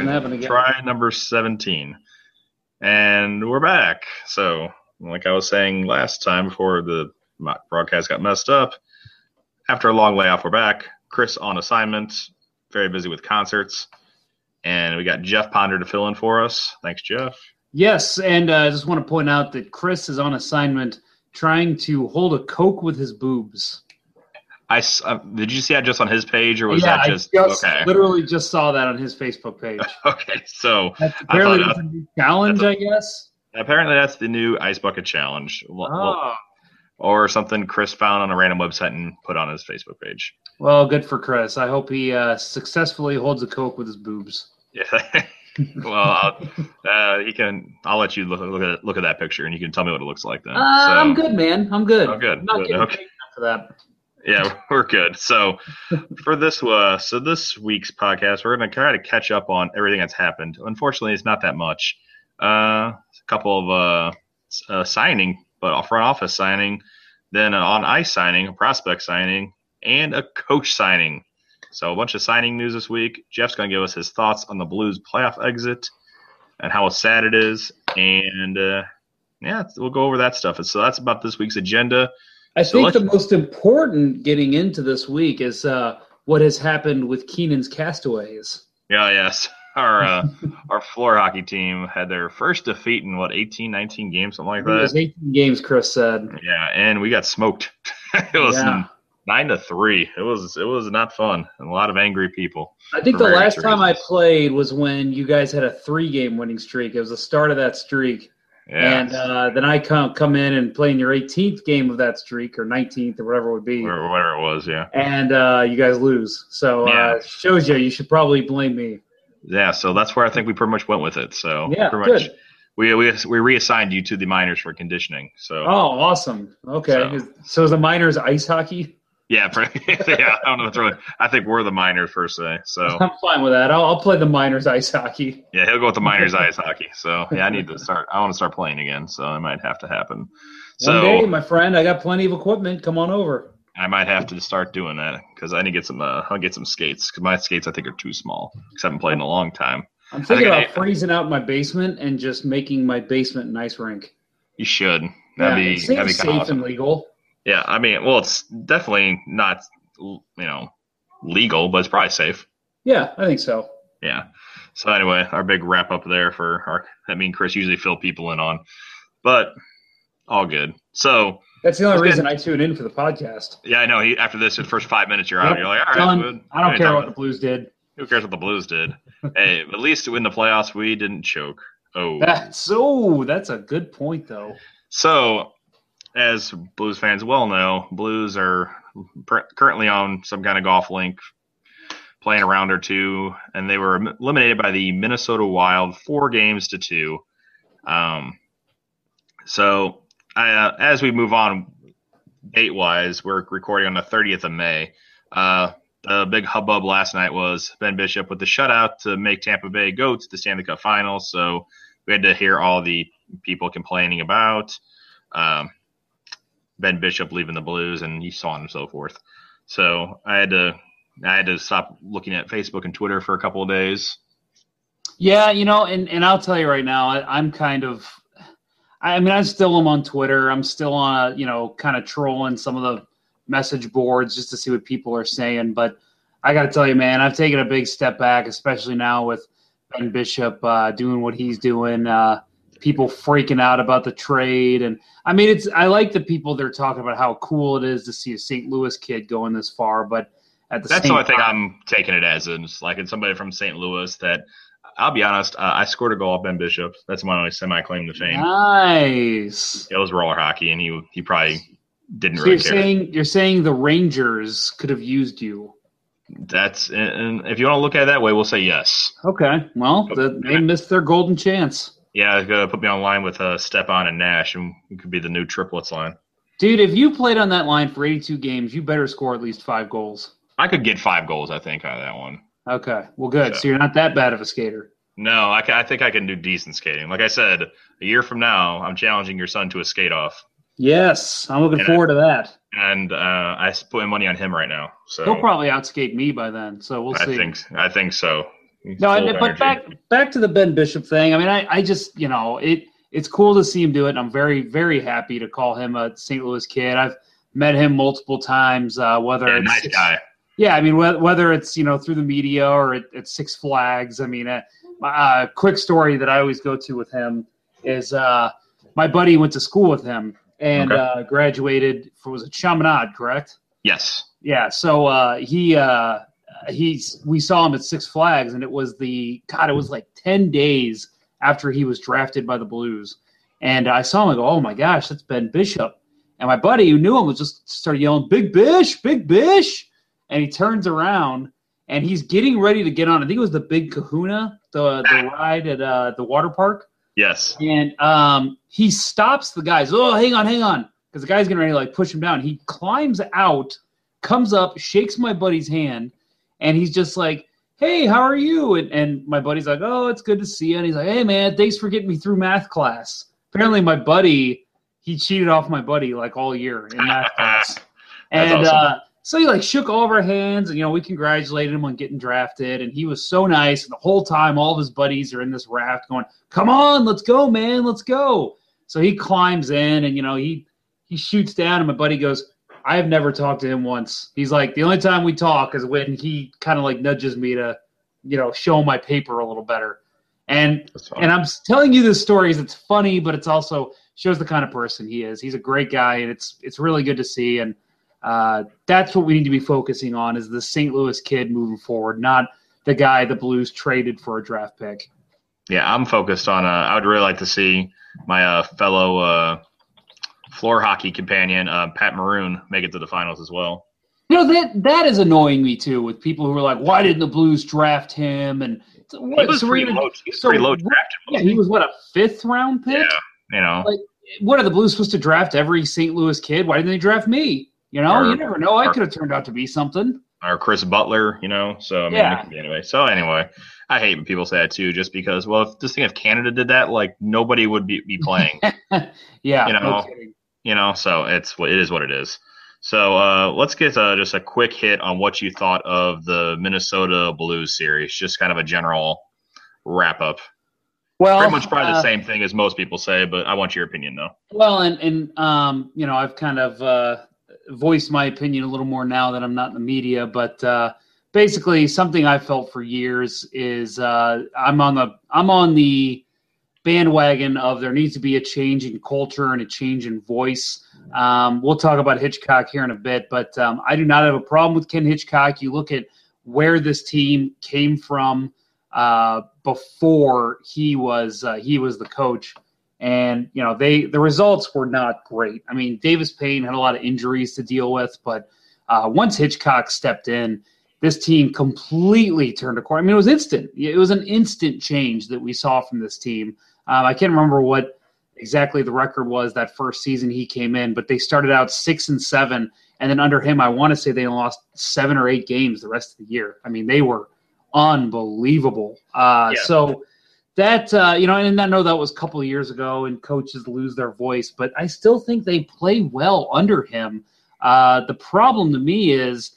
Doesn't happen again. Try number 17. And we're back. So, like I was saying last time before the broadcast got messed up, after a long layoff, we're back. Chris on assignment, very busy with concerts. And we got Jeff Ponder to fill in for us. Thanks, Jeff. Yes, and uh, I just want to point out that Chris is on assignment trying to hold a Coke with his boobs. I uh, did you see that just on his page, or was yeah, that just, I just okay? literally just saw that on his Facebook page. Okay, so That's apparently that's a new challenge, I guess. apparently that's the new ice bucket challenge. Well, Oh, or something Chris found on a random website and put on his Facebook page. well, good for Chris. I hope he uh, successfully holds a Coke with his boobs. Yeah. well, I'll, uh, he can. I'll let you look, look at look at that picture, and you can tell me what it looks like then. Uh, So, I'm good, man. I'm good. Oh, good, I'm not good, okay. for that. Yeah, we're good. So for this, uh, so this week's podcast, we're gonna try to catch up on everything that's happened. Unfortunately, it's not that much. Uh, a couple of uh, uh signing, but a front office signing, then an on ice signing, a prospect signing, and a coach signing. So a bunch of signing news this week. Jeff's gonna give us his thoughts on the Blues playoff exit and how sad it is, and uh, yeah, we'll go over that stuff. So that's about this week's agenda. I So think the most important getting into this week is uh, what has happened with Keenan's Castaways. Yeah, yes. Our uh, our floor hockey team had their first defeat in what 18, 19 games, something like It was that. 18 games, Chris said. Yeah, and we got smoked. it was Yeah. nine to three. It was it was not fun and a lot of angry people. I think the last time I played was when you guys had a three-game winning streak. It was the start of that streak, Yeah, and uh, then I come come in and play in your 18th game of that streak or 19th or whatever it would be, or whatever it was. Yeah, and uh, you guys lose. So Yeah. uh, shows you you should probably blame me. yeah. So that's where I think we pretty much went with it. So Yeah, pretty much good. we we we reassigned you to the minors for conditioning. So Oh, awesome. Okay, So- so is the minors ice hockey? Yeah, pretty, yeah. I don't know. It's really, I think we're the minors per se. So I'm fine with that. I'll, I'll play the minors ice hockey. Yeah, he'll go with the minors ice hockey. So yeah, I need to start. I want to start playing again. So it might have to happen. One day, So my friend, I got plenty of equipment. Come on over. I might have to start doing that because I need to get some. Uh, I'll get some skates because my skates I think are too small because I haven't played in a long time. I'm thinking think I- about freezing out my basement and just making my basement an ice rink. You should. That'd yeah, be that'd be safe awesome. and legal. Yeah, I mean, well, it's definitely not you know legal, but it's probably safe. Yeah, I think so. Yeah. So anyway, our big wrap up there for our that me and Chris usually fill people in on, but all good. So That's the only reason I tune in for the podcast. yeah, I know. He, after this, the first five minutes you're out, Yep, you're like, all right, good. I don't care what the Blues did. Who cares what the Blues did? hey, at least in the playoffs we didn't choke. Oh, That's oh, that's a good point though. so as Blues fans well know, Blues are per- currently on some kind of golf link, playing a round or two, and they were eliminated by the Minnesota Wild four games to two. Um, so uh, as we move on, date wise, we're recording on the 30th of May. Uh, the big hubbub last night was Ben Bishop with the shutout to make Tampa Bay go to the Stanley Cup Finals. So we had to hear all the people complaining about um, Ben Bishop leaving the Blues and so on and so forth. So I had to I had to stop looking at Facebook and Twitter for a couple of days. Yeah, you know, and, and I'll tell you right now, I, I'm kind of, I mean, I still am on Twitter. I'm still on, you know, kind of trolling some of the message boards just to see what people are saying. But I got to tell you, man, I've taken a big step back, especially now with Ben Bishop uh, doing what he's doing. Uh, people freaking out about the trade, and I mean, it's I like the people they're talking about how cool it is to see a St. Louis kid going this far, but at the That's same the only thing time, I'm taking it as. Is like it's somebody from St. Louis that I'll be honest. Uh, I scored a goal off Ben Bishop. That's my only semi claim to fame. nice. It was roller hockey, and he he probably didn't So really you're care. saying you're saying the Rangers could have used you. That's and if you want to look at it that way, we'll say yes. Okay. Well, the, they missed their golden chance. Yeah, gotta put me on line with uh, Stepan and Nash, and we could be the new triplets line. Dude, if you played on that line for 82 games, you better score at least five goals. I could get five goals, I think, out of that one. Okay. Well, good. So, so you're not that bad of a skater. No, I, can, I think I can do decent skating. Like I said, a year from now, I'm challenging your son to a skate off. Yes, I'm looking and forward I, to that. And uh, I put money on him right now. So he'll probably outskate me by then. So we'll see. I think I think so. No, but back back to the Ben Bishop thing. I mean, I, I just you know it it's cool to see him do it. I'm very very happy to call him a St. Louis kid. I've met him multiple times. Uh, whether yeah, it's nice guy. Yeah, I mean whether it's you know through the media or at, at Six Flags. I mean, a uh, uh, quick story that I always go to with him is uh, my buddy went to school with him and okay. uh, graduated for was it Chaminade, correct? Yes. Yeah. So uh, he uh, he's we saw him at Six Flags, and it was the God. It was like ten days after he was drafted by the Blues, and I saw him. I go, oh my gosh, that's Ben Bishop. And my buddy who knew him was just started yelling, "Big Bish, Big Bish!" And he turns around and he's getting ready to get on. I think it was the Big Kahuna, the the ride at uh, the water park. Yes. And um, he stops the guys. Oh, hang on, hang on, because the guy's getting ready to like push him down. He climbs out, comes up, shakes my buddy's hand, and he's just like, "Hey, how are you?" And, and my buddy's like, "Oh, it's good to see you." And he's like, "Hey, man, thanks for getting me through math class." Apparently, my buddy he cheated off my buddy like all year in math class, and awesome. uh, so he like shook all of our hands, and you know we congratulated him on getting drafted, and he was so nice. And the whole time, all of his buddies are in this raft going, "Come on, let's go, man, let's go." So he climbs in, and you know he he shoots down, and my buddy goes, "I have never talked to him once." He's like, "The only time we talk is when he kind of like nudges me to, you know, show my paper a little better." And and I'm telling you this story is it's funny, but it's also shows the kind of person he is. He's a great guy, and it's it's really good to see and uh, that's what we need to be focusing on is the St. Louis kid moving forward, not the guy the Blues traded for a draft pick. Yeah, I'm focused on. Uh, I would really like to see my uh, fellow uh, floor hockey companion uh, Pat Maroon make it to the finals as well. You know that that is annoying me too. With people who are like, "Why didn't the Blues draft him?" And what, he was, so pretty, low, he was so, pretty low drafted. Yeah, he was what a fifth round pick. Yeah, you know, like what are the Blues supposed to draft every St. Louis kid? Why didn't they draft me? You know, or, you never know. I could have turned out to be something. Or Chris Butler, you know. So I mean, yeah. anyway. So anyway, I hate when people say that too, just because. Well, if this thing if Canada did that, like nobody would be, be playing. yeah. You know. No you know. So it's it is what it is. So uh, let's get uh, just a quick hit on what you thought of the Minnesota Blues series. Just kind of a general wrap up. Well, pretty much probably uh, the same thing as most people say, but I want your opinion though. Well, and and um, you know, I've kind of uh, voice my opinion a little more now that I'm not in the media, but uh, basically something I've felt for years is uh, I'm on the I'm on the bandwagon of there needs to be a change in culture and a change in voice. Um, we'll talk about Hitchcock here in a bit, but um, I do not have a problem with Ken Hitchcock. You look at where this team came from uh, before he was uh, he was the coach and you know they the results were not great. I mean, Davis Payne had a lot of injuries to deal with, but uh, once Hitchcock stepped in, this team completely turned a corner. I mean, it was instant. It was an instant change that we saw from this team. Um, I can't remember what exactly the record was that first season he came in, but they started out six and seven, and then under him, I want to say they lost seven or eight games the rest of the year. I mean, they were unbelievable. Uh, yeah. So that uh, you know, and I know that was a couple of years ago, and coaches lose their voice, but I still think they play well under him. Uh, the problem to me is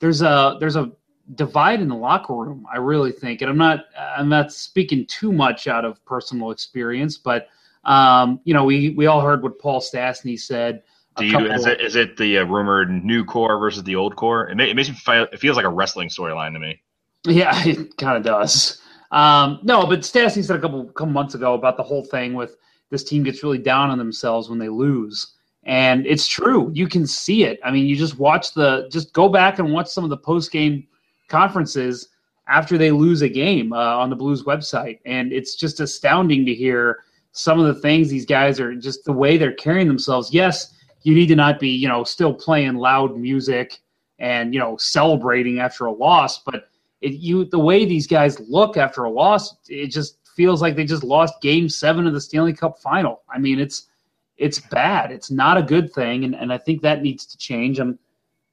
there's a there's a divide in the locker room. I really think, and I'm not I'm not speaking too much out of personal experience, but um, you know, we we all heard what Paul Stastny said. Do you, is it is it the uh, rumored new core versus the old core? It, may, it makes me feel, it feels like a wrestling storyline to me. Yeah, it kind of does. Um, no, but Stastny said a couple couple months ago about the whole thing with this team gets really down on themselves when they lose. And it's true. You can see it. I mean, you just watch the just go back and watch some of the post game conferences after they lose a game uh, on the Blues website, and it's just astounding to hear some of the things these guys are just the way they're carrying themselves. Yes, you need to not be, you know, still playing loud music and you know celebrating after a loss, but it, you the way these guys look after a loss, it just feels like they just lost Game Seven of the Stanley Cup Final. I mean, it's it's bad. It's not a good thing, and, and I think that needs to change. I'm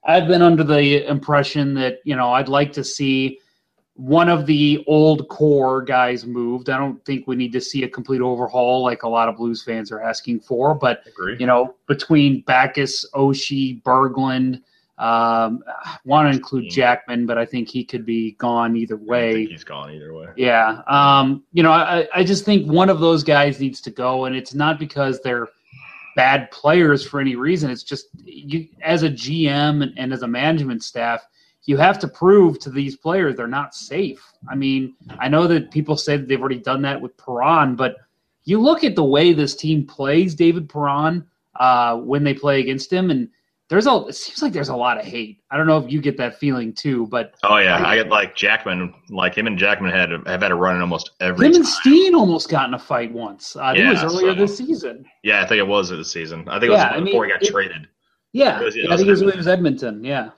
I've been under the impression that you know I'd like to see one of the old core guys moved. I don't think we need to see a complete overhaul like a lot of Blues fans are asking for. But you know, between Backes, Oshie, Berglund, um, I want to include Jackman, but I think he could be gone either I think way. he's gone either way. Yeah, um, you know, I, I just think one of those guys needs to go, and it's not because they're bad players for any reason. It's just you, as a GM and, and as a management staff, you have to prove to these players they're not safe. I mean, I know that people say that they've already done that with Perron, but you look at the way this team plays David Perron uh, when they play against him, and there's a it seems like there's a lot of hate. I don't know if you get that feeling too, but Oh yeah, I get like Jackman, like him and Jackman had have had a run in almost every. him and. Steen almost got in a fight once. Uh, I think it was Yeah, earlier so- this season. Yeah, I think it was this season. I think it was Yeah, I mean, before he got it- traded. Yeah, It was- it I think it was, was Edmonton. Yeah,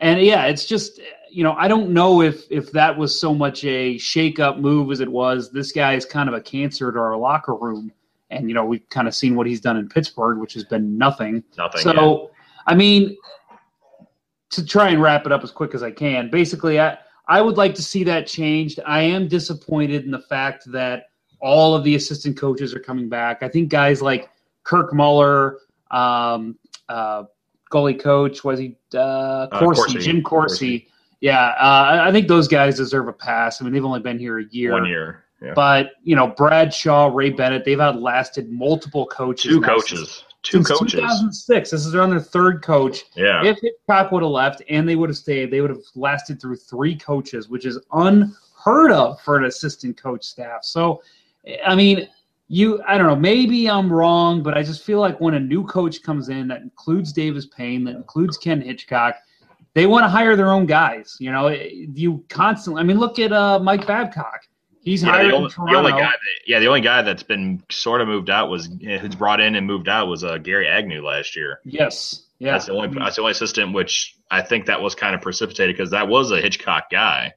and yeah, it's just you know I don't know if if that was so much a shake-up move as it was. This guy is kind of a cancer to our locker room, and you know we've kind of seen what he's done in Pittsburgh, which has been nothing. Nothing. So, I mean, to try and wrap it up as quick as I can, basically, I I would like to see that changed. I am disappointed in the fact that all of the assistant coaches are coming back. I think guys like Kirk Muller, um, uh, goalie coach, was he uh, Uh, Corsi, Corsi. Jim Corsi. Yeah, uh, I- think those guys deserve a pass. I mean, they've only been here a year. one year. Yeah. But you know, Brad Shaw, Ray Bennett, they've outlasted multiple coaches. Two coaches. Two since coaches. 2006. This is on their third coach. Yeah. If Hitchcock would have left and they would have stayed, they would have lasted through three coaches, which is unheard of for an assistant coach staff. So, I mean, you, I don't know, maybe I'm wrong, but I just feel like when a new coach comes in that includes Davis Payne, that includes Ken Hitchcock, they want to hire their own guys. You know, you constantly, I mean, look at uh, Mike Babcock. He's Yeah, hired the, in only, the only guy that, yeah, the only guy that's been sort of moved out was who's brought in and moved out was uh, Gary Agnew last year. yes. Yeah. That's the only that's the only assistant which I think that was kind of precipitated because that was a Hitchcock guy,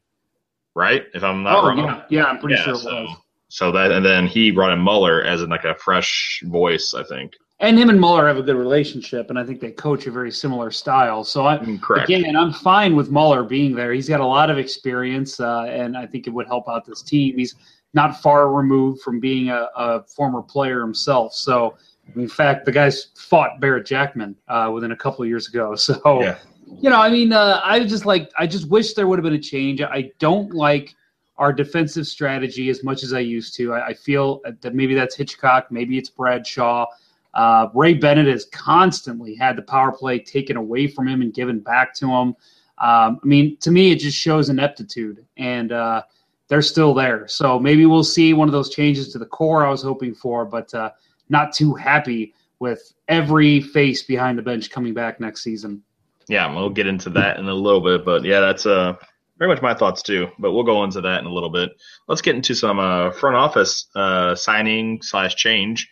right? If I'm not oh, wrong. yeah. Yeah, I'm pretty Yeah, sure it so, was. so that and then he brought in Muller as in like a fresh voice, I think. And him and Muller have a good relationship, and I think they coach a very similar style. So I, Correct. again, I'm fine with Muller being there. He's got a lot of experience, uh, and I think it would help out this team. He's not far removed from being a, a former player himself. So, in fact, the guys fought Barrett Jackman uh, within a couple of years ago. So, Yeah. you know, I mean, uh, I just like, I just wish there would have been a change. I don't like our defensive strategy as much as I used to. I, I feel that maybe that's Hitchcock, maybe it's Brad Shaw. Uh, Ray Bennett has constantly had the power play taken away from him and given back to him. Um, I mean, to me, it just shows ineptitude, and uh, they're still there. So maybe we'll see one of those changes to the core I was hoping for, but uh, not too happy with every face behind the bench coming back next season. Yeah, we'll get into that in a little bit, but yeah, that's uh very much my thoughts too. But we'll go into that in a little bit. Let's get into some uh, front office uh, signing slash change.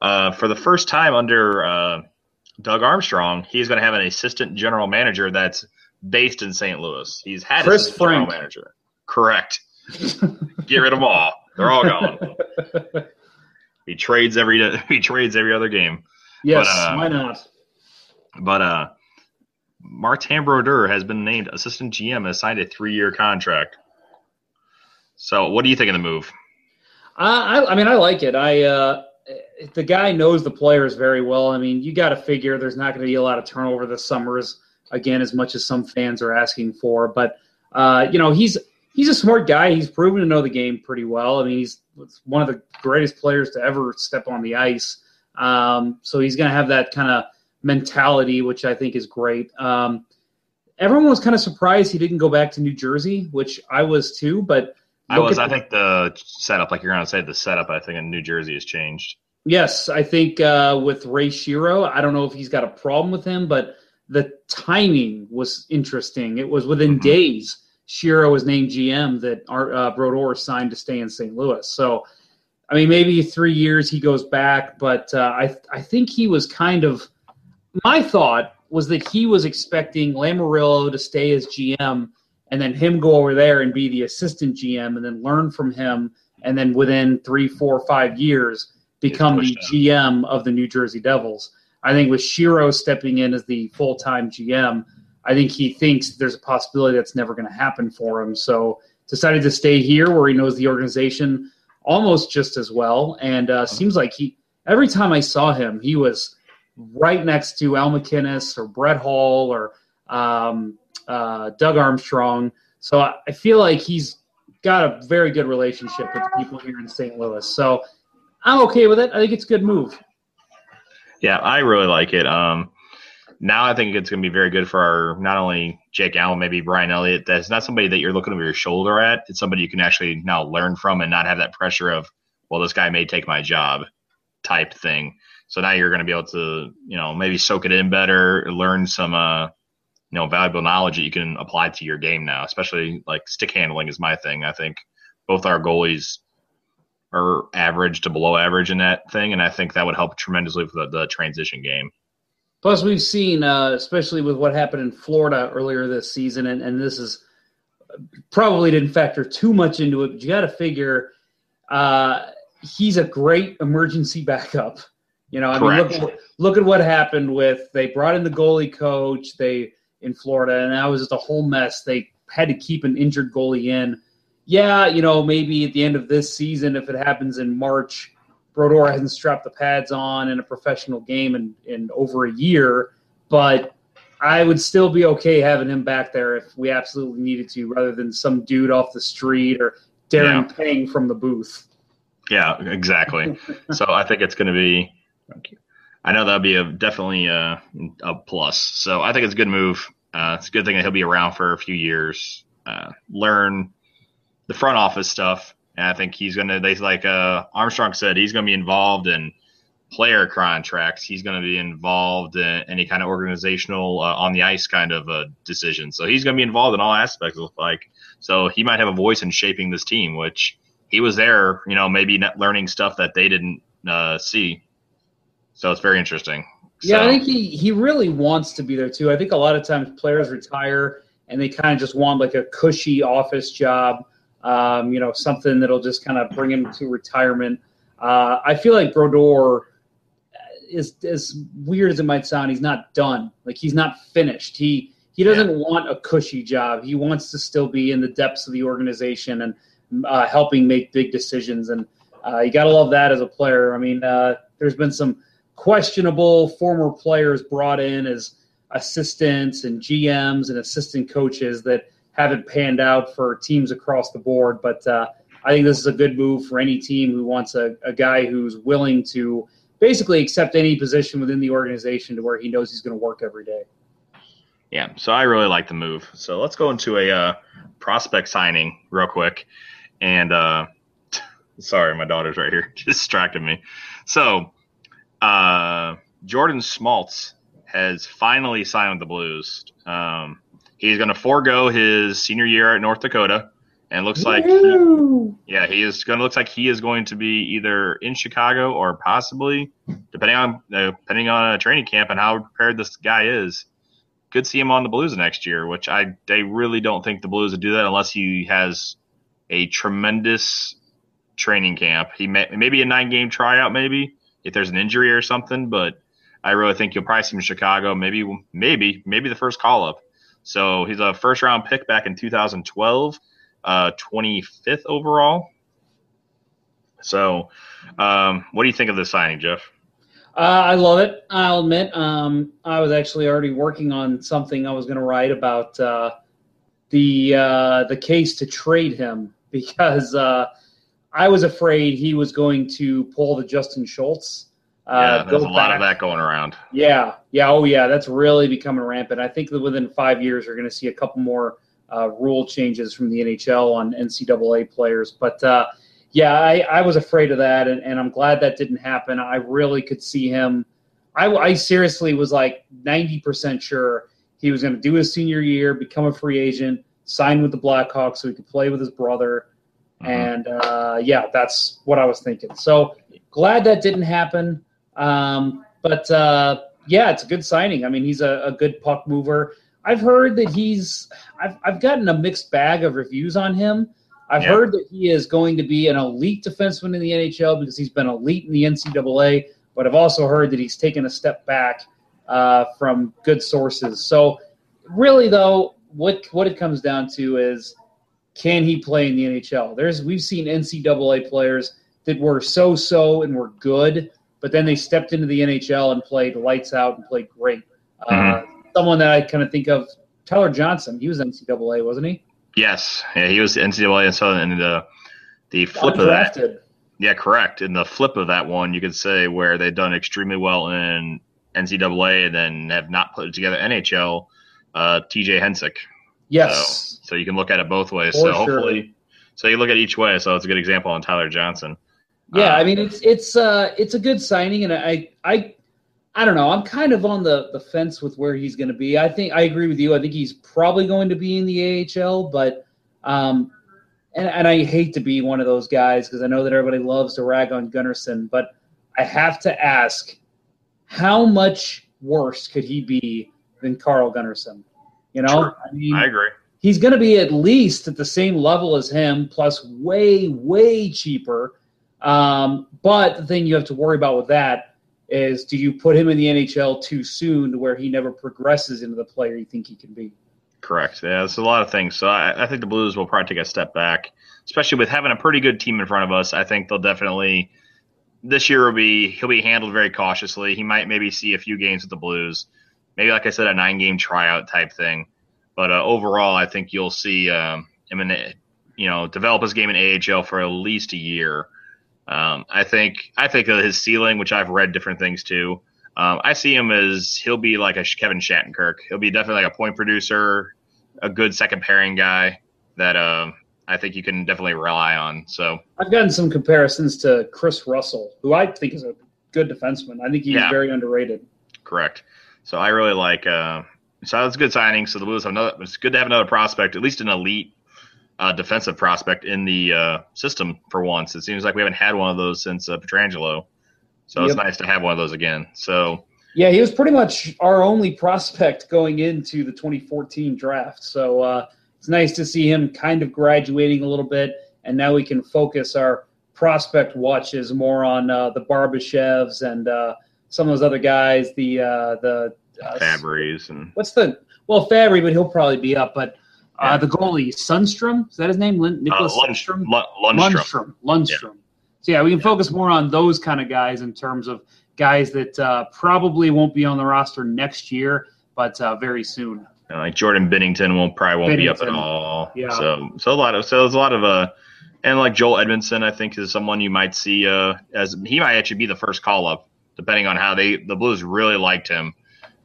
Uh, for the first time under uh, Doug Armstrong, he's going to have an assistant general manager that's based in St. Louis. He's had Chris assistant general manager. Correct. Get rid of them all. They're all gone. he trades every he trades every other game. Yes, But, uh, why not? But uh, Martin Brodeur has been named assistant GM and signed a three-year contract. So, what do you think of the move? I, I, I mean, I like it. I uh, the guy knows the players very well. I mean, you got to figure there's not going to be a lot of turnover this summer, as again, as much as some fans are asking for. But uh, you know, he's he's a smart guy. He's proven to know the game pretty well. I mean, he's one of the greatest players to ever step on the ice. Um, so he's going to have that kind of mentality, which I think is great. Um, everyone was kind of surprised he didn't go back to New Jersey, which I was too. But I was. I think the setup, like you're going to say, the setup. I think in New Jersey has changed. Yes, I think uh, with Ray Shero, I don't know if he's got a problem with him, but the timing was interesting. It was within Mhm. days Shiro was named GM that our, uh, Brodeur signed to stay in St. Louis. So, I mean, maybe three years he goes back, but uh, I I think he was kind of my thought was that he was expecting Lamoriello to stay as GM and then him go over there and be the assistant GM and then learn from him and then within three, four, five years become the GM of the New Jersey Devils. I think with Shero stepping in as the full time GM, I think he thinks there's a possibility that's never going to happen for him. So decided to stay here where he knows the organization almost just as well. And uh, seems like he every time I saw him, he was right next to Al MacInnis or Brett Hull or um, uh, Doug Armstrong. So I, I feel like he's got a very good relationship with the people here in St. Louis. So I'm okay with it. I think it's a good move. Yeah, I really like it. Um, now I think it's going to be very good for our not only Jake Allen, maybe Brian Elliott. That's not somebody that you're looking over your shoulder at. It's somebody you can actually now learn from and not have that pressure of, well, this guy may take my job type thing. So now you're going to be able to, you know, maybe soak it in better, learn some, uh, you know, valuable knowledge that you can apply to your game now. Especially like stick handling is my thing. I think both our goalies are average to below average in that thing, and I think that would help tremendously for the, the transition game. Plus, we've seen, uh, especially with what happened in Florida earlier this season, and, and this is probably didn't factor too much into it, but you got to figure uh, he's a great emergency backup. You know, I Correct. mean, look look at what happened with they brought in the goalie coach they in Florida, and that was just a whole mess. They had to keep an injured goalie in. Yeah, you know, maybe at the end of this season, if it happens in March, Brodeur hasn't strapped the pads on in a professional game in, in over a year, but I would still be okay having him back there if we absolutely needed to, rather than some dude off the street or Darren yeah. Pang from the booth. Yeah, exactly. so I think it's going to be. I know that'll be a definitely a, a plus. So I think it's a good move. Uh, it's a good thing that he'll be around for a few years, uh, learn the front office stuff, and I think he's to, they like uh, Armstrong said, he's to be involved in player contracts. He's going to be involved in any kind of organizational uh, on the ice kind of uh, decision. So he's going to be involved in all aspects. Of like so he might have a voice in shaping this team, which he was there. You know, maybe learning stuff that they didn't uh, see. So it's very interesting. Yeah, I think he he really wants to be there too. I think a lot of times players retire and they kind of just want like a cushy office job um, you know, something that'll just kind of bring him to retirement. Uh, I feel like Brodeur is as weird as it might sound. He's not done. Like he's not finished. He he doesn't yeah. want a cushy job. He wants to still be in the depths of the organization and uh, helping make big decisions. And uh, you got to love that as a player. I mean, uh, there's been some questionable former players brought in as assistants and GMs and assistant coaches that haven't panned out for teams across the board. But uh, I think this is a good move for any team who wants a, a guy who's willing to basically accept any position within the organization to where he knows he's going to work every day. Yeah, so I really like the move. So let's go into a uh, prospect signing real quick. And uh, sorry, my daughter's right here, distracted me. So uh, Jordan Schmaltz has finally signed with the Blues. Um, He's going to forego his senior year at North Dakota, and looks like he, yeah, he is going to looks like he is going to be either in Chicago or possibly, depending on uh, depending on a training camp and how prepared this guy is, could see him on the Blues next year. Which I they really don't think the Blues would do that unless he has a tremendous training camp. He may maybe a nine game tryout, maybe if there's an injury or something, but. I really think you'll probably see him in Chicago. Maybe, maybe, maybe the first call up. So he's a first round pick back in 2012, uh, 25th overall. So, um, what do you think of this signing, Jeff? Uh, I love it. I'll admit, um, I was actually already working on something I was going to write about uh, the uh, the case to trade him because uh, I was afraid he was going to pull the Justin Schultz uh, yeah, there's a back. lot of that going around. Yeah, yeah, oh yeah, that's really becoming rampant. I think that within five years, we're going to see a couple more uh, rule changes from the NHL on NCAA players. But uh, yeah, I, I, was afraid of that, and, and, I'm glad that didn't happen. I really could see him. I, I seriously was like 90% sure he was going to do his senior year, become a free agent, sign with the Blackhawks so he could play with his brother. Mm-hmm. And uh, yeah, that's what I was thinking. So glad that didn't happen. Um, but uh, yeah, it's a good signing. I mean, he's a, a good puck mover. I've heard that he's. I've I've gotten a mixed bag of reviews on him. I've Yeah. heard that he is going to be an elite defenseman in the NHL because he's been elite in the NCAA. But I've also heard that he's taken a step back uh, from good sources. So, really, though, what what it comes down to is can he play in the NHL? There's we've seen NCAA players that were so so and were good, but then they stepped into the NHL and played lights out and played great. Uh, someone that I kind of think of, Tyler Johnson. He was NCAA, wasn't he? Yes, yeah, he was NCAA and so and the the flip of that. Yeah, correct. In the flip of that one, you could say where they've done extremely well in NCAA and then have not put it together NHL. Uh, TJ Hensick. Yes. So you can look at it both ways. For so sure. hopefully, so you look at each way. So it's a good example on Tyler Johnson. Yeah, I mean it's it's uh it's a good signing, and I I I don't know. I'm kind of on the the fence with where he's going to be. I think I agree with you. I think he's probably going to be in the AHL, but um, and and I hate to be one of those guys because I know that everybody loves to rag on Gunnarsson, but I have to ask, how much worse could he be than Carl Gunnarsson? You know, Sure. I mean, I agree. he's going to be at least at the same level as him, plus way, way cheaper. Um, but the thing you have to worry about with that is do you put him in the NHL too soon to where he never progresses into the player you think he can be? Correct. Yeah, it's a lot of things. So I, I think the Blues will probably take a step back, especially with having a pretty good team in front of us. I think they'll definitely this year will be he'll be handled very cautiously. He might maybe see a few games with the Blues, maybe like I said, a nine game tryout type thing. But uh, overall, I think you'll see um, him in you know develop his game in AHL for at least a year. Um, I think I think of his ceiling, which I've read different things too. Um, I see him as he'll be like a Kevin Shattenkirk. He'll be definitely like a point producer, a good second pairing guy that um I think you can definitely rely on. So I've gotten some comparisons to Kris Russell, who I think is a good defenseman. I think he's Yeah. very underrated. correct. So I really like. Uh, so that's a good signing. So the Blues have another. It's good to have another prospect, at least an elite uh, defensive prospect in the uh, system for once. It seems like we haven't had one of those since uh, Pietrangelo. So it's nice to have one of those again. So Yeah, he was pretty much our only prospect going into the 2014 draft. So uh, it's nice to see him kind of graduating a little bit, and now we can focus our prospect watches more on uh, the Barbashevs and uh, some of those other guys. The uh, the uh, Fabbris and what's the well Fabbri, but he'll probably be up. But uh, Yeah. the goalie Sundstrom is that his name? Lin- uh, Nicholas Lund- Sundstrom. Lund- Lundstrom. Lundstrom. Lundstrom. So yeah, we can focus more on those kind of guys in terms of guys that uh, probably won't be on the roster next year, but uh, very soon. Uh, like Jordan Binnington won't probably won't be up at all. Yeah. So so a lot of so there's a lot of uh and like Joel Edmundson I think is someone you might see uh as he might actually be the first call up depending on how they the Blues really liked him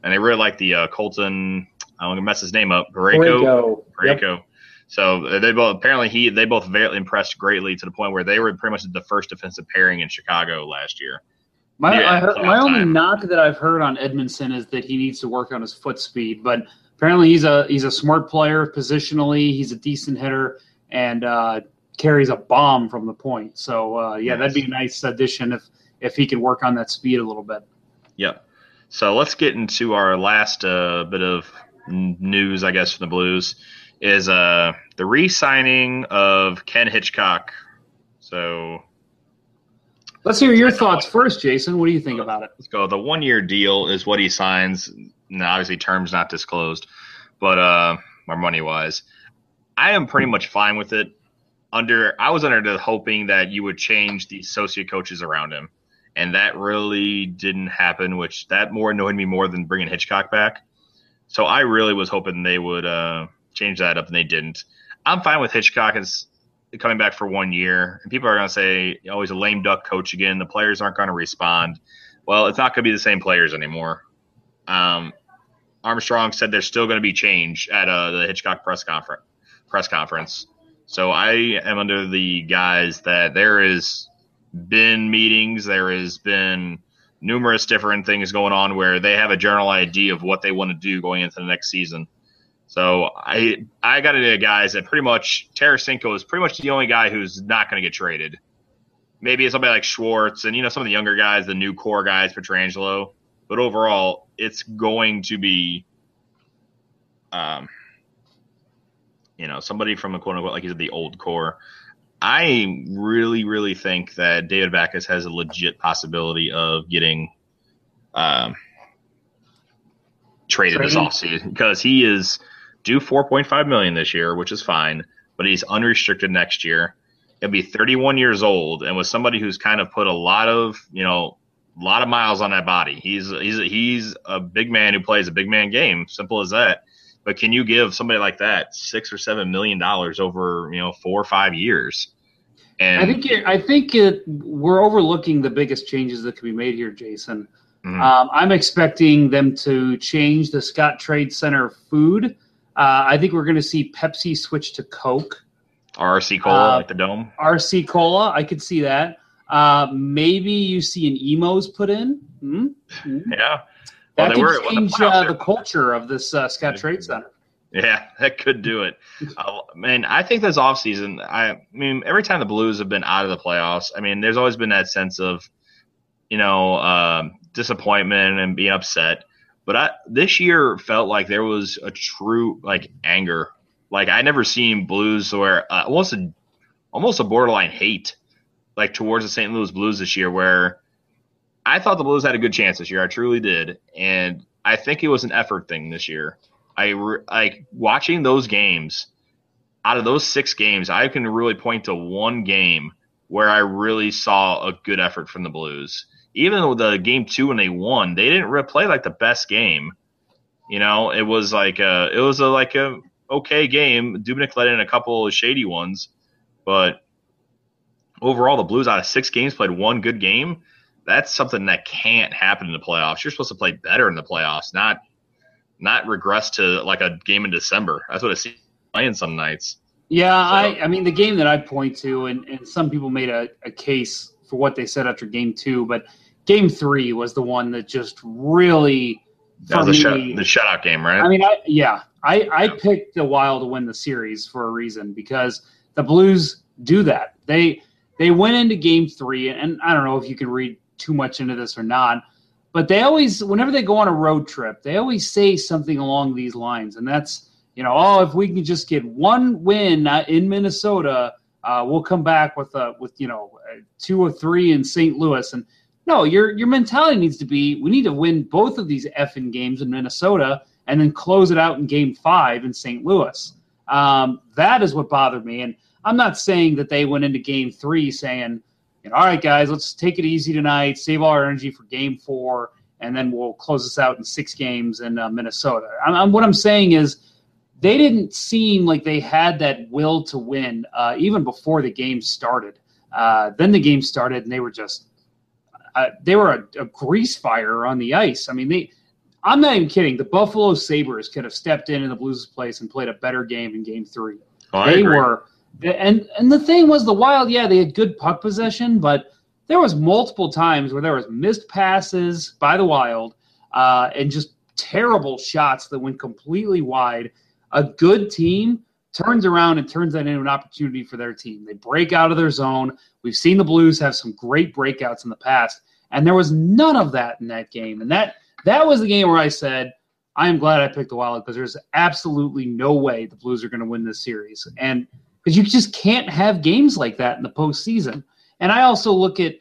and they really liked the uh, Colton I'm gonna mess his name up Pareko Parayko. Yep. So they both apparently he they both very impressed greatly to the point where they were pretty much the first defensive pairing in Chicago last year. My, Yeah, I my only time. knock that I've heard on Edmundson is that he needs to work on his foot speed, but apparently he's a he's a smart player positionally. He's a decent hitter and uh, carries a bomb from the point. So uh, yeah, that'd be a nice addition if if he could work on that speed a little bit. Yep. So let's get into our last uh, bit of news, I guess, from the Blues is uh, the re-signing of Ken Hitchcock. So Let's hear your thoughts first, Jason. What do you think about it? let's go. The one-year deal is what he signs. Now, obviously, terms not disclosed, but uh, or money-wise, I am pretty much fine with it. Under, I was under the hoping that you would change the associate coaches around him, and that really didn't happen. Which that more annoyed me more than bringing Hitchcock back. So I really was hoping they would uh, change that up, and they didn't. I'm fine with Hitchcock as coming back for one year, and people are going to say, "Oh, he's a lame duck coach again. The players aren't going to respond." Well, it's not going to be the same players anymore. Um, Armstrong said there's still going to be change at uh, the Hitchcock press conference. Press conference. So I am under the guise that there has been meetings, there has been numerous different things going on where they have a general idea of what they want to do going into the next season. So I I got to guys that pretty much Tarasenko is pretty much the only guy who's not going to get traded. Maybe it's somebody like Schwartz and you know some of the younger guys, the new core guys, Pietrangelo. but overall, it's going to be, um, you know, somebody from a quote unquote, like you said, the old core. I really, really think that David Backes has a legit possibility of getting um, traded this offseason because he is due 4.5 million this year, which is fine, but he's unrestricted next year. He'll be 31 years old, and with somebody who's kind of put a lot of, you know, a lot of miles on that body. He's he's he's a big man who plays a big man game. Simple as that. But can you give somebody like that six or seven million dollars over you know four or five years? And I think I think it, we're overlooking the biggest changes that can be made here, Jason. Mm-hmm. Um, I'm expecting them to change the Scottrade Center food. Uh, I think we're going to see Pepsi switch to Coke. RC Cola, uh, like the dome. RC Cola, I could see that. Uh, maybe you see an Imo's put in. Mm-hmm. Yeah, well, that could were, change uh, the culture of this uh, Scottrade Center. Yeah, that could do it. uh, man, I think this offseason, I, I mean, every time the Blues have been out of the playoffs, I mean, there's always been that sense of, you know, uh, disappointment and being upset. But I, this year felt like there was a true like anger. Like I never seen Blues where uh, almost a almost a borderline hate like towards the St. Louis Blues this year, where I thought the Blues had a good chance this year. I truly did, and I think it was an effort thing this year. I like watching those games. Out of those six games, I can really point to one game where I really saw a good effort from the Blues even the game two when they won, they didn't really play like the best game. You know, it was like a, it was a like a okay game. Dubnyk let in a couple of shady ones, but overall, the Blues out of six games played one good game. That's something that can't happen in the playoffs. You're supposed to play better in the playoffs, not not regress to like a game in December. That's what it seems playing some nights. Yeah, so. I I mean the game that I point to, and, and some people made a, a case for what they said after game two, but game three was the one that just really. That was the, shut, the shutout game, right? I mean, I, yeah, I, I picked the Wild to win the series for a reason because the Blues do that. They they went into game three, and I don't know if you can read too much into this or not, but they always, whenever they go on a road trip, they always say something along these lines, and that's you know, oh, if we can just get one win in Minnesota, uh, we'll come back with a with you know two or three in St. Louis, and no, your your mentality needs to be we need to win both of these effing games in Minnesota and then close it out in game five in St. Louis. Um, that is what bothered me. And I'm not saying that they went into game three saying, you know, all right, guys, let's take it easy tonight, save all our energy for game four, and then we'll close this out in six games in uh, Minnesota. I'm, I'm, what I'm saying is they didn't seem like they had that will to win uh, even before the game started. Uh, then the game started and they were just uh, they were a, a, grease fire on the ice. I mean, they. I'm not even kidding. The Buffalo Sabres could have stepped in in the Blues' place and played a better game in Game Three. Oh, they were, and and the thing was, the Wild, yeah, they had good puck possession, but there was multiple times where there was missed passes by the Wild, uh, and just terrible shots that went completely wide. A good team turns around and turns that into an opportunity for their team. They break out of their zone. We've seen the Blues have some great breakouts in the past, and there was none of that in that game. And that that was the game where I said, I am glad I picked the Wild because there's absolutely no way the Blues are going to win this series. And because you just can't have games like that in the postseason. And I also look at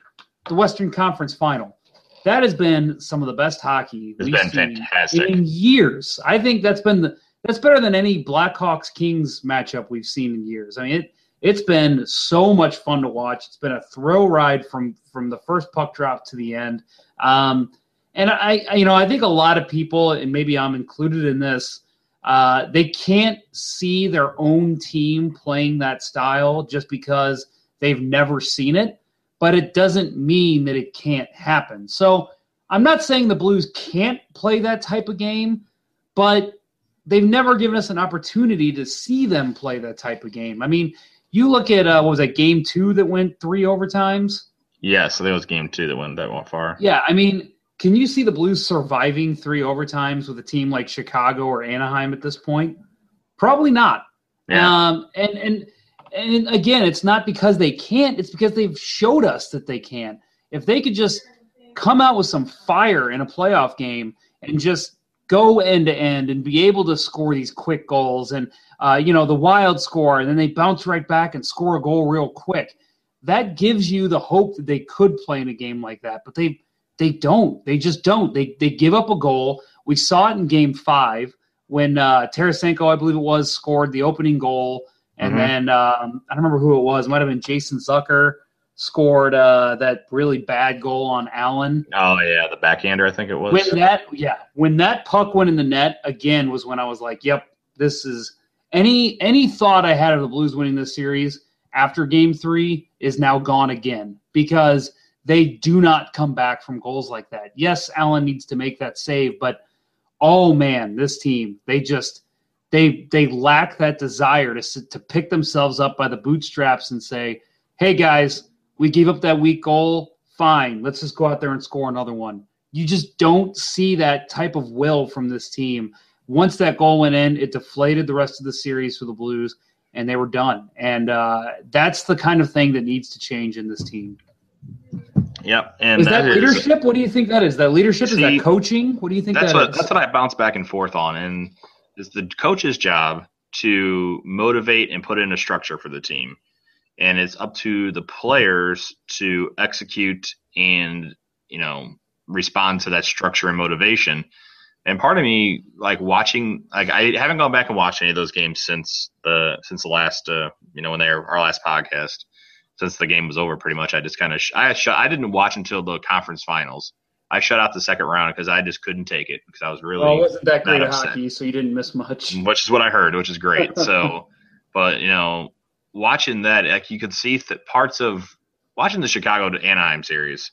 the Western Conference final. That has been some of the best hockey it's we've seen fantastic. in years. I think that's been the that's better than any Blackhawks Kings matchup we've seen in years. I mean, it, it's been so much fun to watch. It's been a throw ride from from the first puck drop to the end. Um, and I, I, you know, I think a lot of people, and maybe I'm included in this, uh, they can't see their own team playing that style just because they've never seen it. But it doesn't mean that it can't happen. So I'm not saying the Blues can't play that type of game, but they've never given us an opportunity to see them play that type of game. I mean, you look at uh, what was that game two that went three overtimes? Yeah, so there was game two that went that went far. Yeah, I mean, can you see the Blues surviving three overtimes with a team like Chicago or Anaheim at this point? Probably not. Yeah. Um, and and and again, it's not because they can't; it's because they've showed us that they can. If they could just come out with some fire in a playoff game and just go end to end and be able to score these quick goals and uh, you know the wild score and then they bounce right back and score a goal real quick that gives you the hope that they could play in a game like that but they they don't they just don't they they give up a goal we saw it in game five when uh, Tarasenko, I believe it was, scored the opening goal. And mm-hmm. then um, I don't remember who it was. It might have been Jason Zucker scored uh, that really bad goal on Allen. Oh yeah, the backhander, I think it was. When that, yeah, when that puck went in the net again was when I was like, "Yep, this is." Any any thought I had of the Blues winning this series after Game Three is now gone again because they do not come back from goals like that. Yes, Allen needs to make that save, but oh man, this team they just they they lack that desire to to pick themselves up by the bootstraps and say, "Hey guys, we gave up that weak goal. Fine, let's just go out there and score another one." You just don't see that type of will from this team. Once that goal went in, it deflated the rest of the series for the Blues, and they were done. And uh, that's the kind of thing that needs to change in this team. Yep. And is that, that leadership? Is, what do you think that is? That leadership see, is that coaching? What do you think that's that what is? that's what I bounce back and forth on. And it's the coach's job to motivate and put in a structure for the team. And it's up to the players to execute and, you know, respond to that structure and motivation. And part of me, like watching, like I haven't gone back and watched any of those games since the since the last, uh, you know, when they were our last podcast since the game was over, pretty much. I just kind of sh- I shut. I didn't watch until the conference finals. I shut out the second round because I just couldn't take it because I was really. Well, it wasn't that great at hockey, so you didn't miss much. Which is what I heard, which is great. so, but you know, watching that, like you could see that parts of watching the Chicago to Anaheim series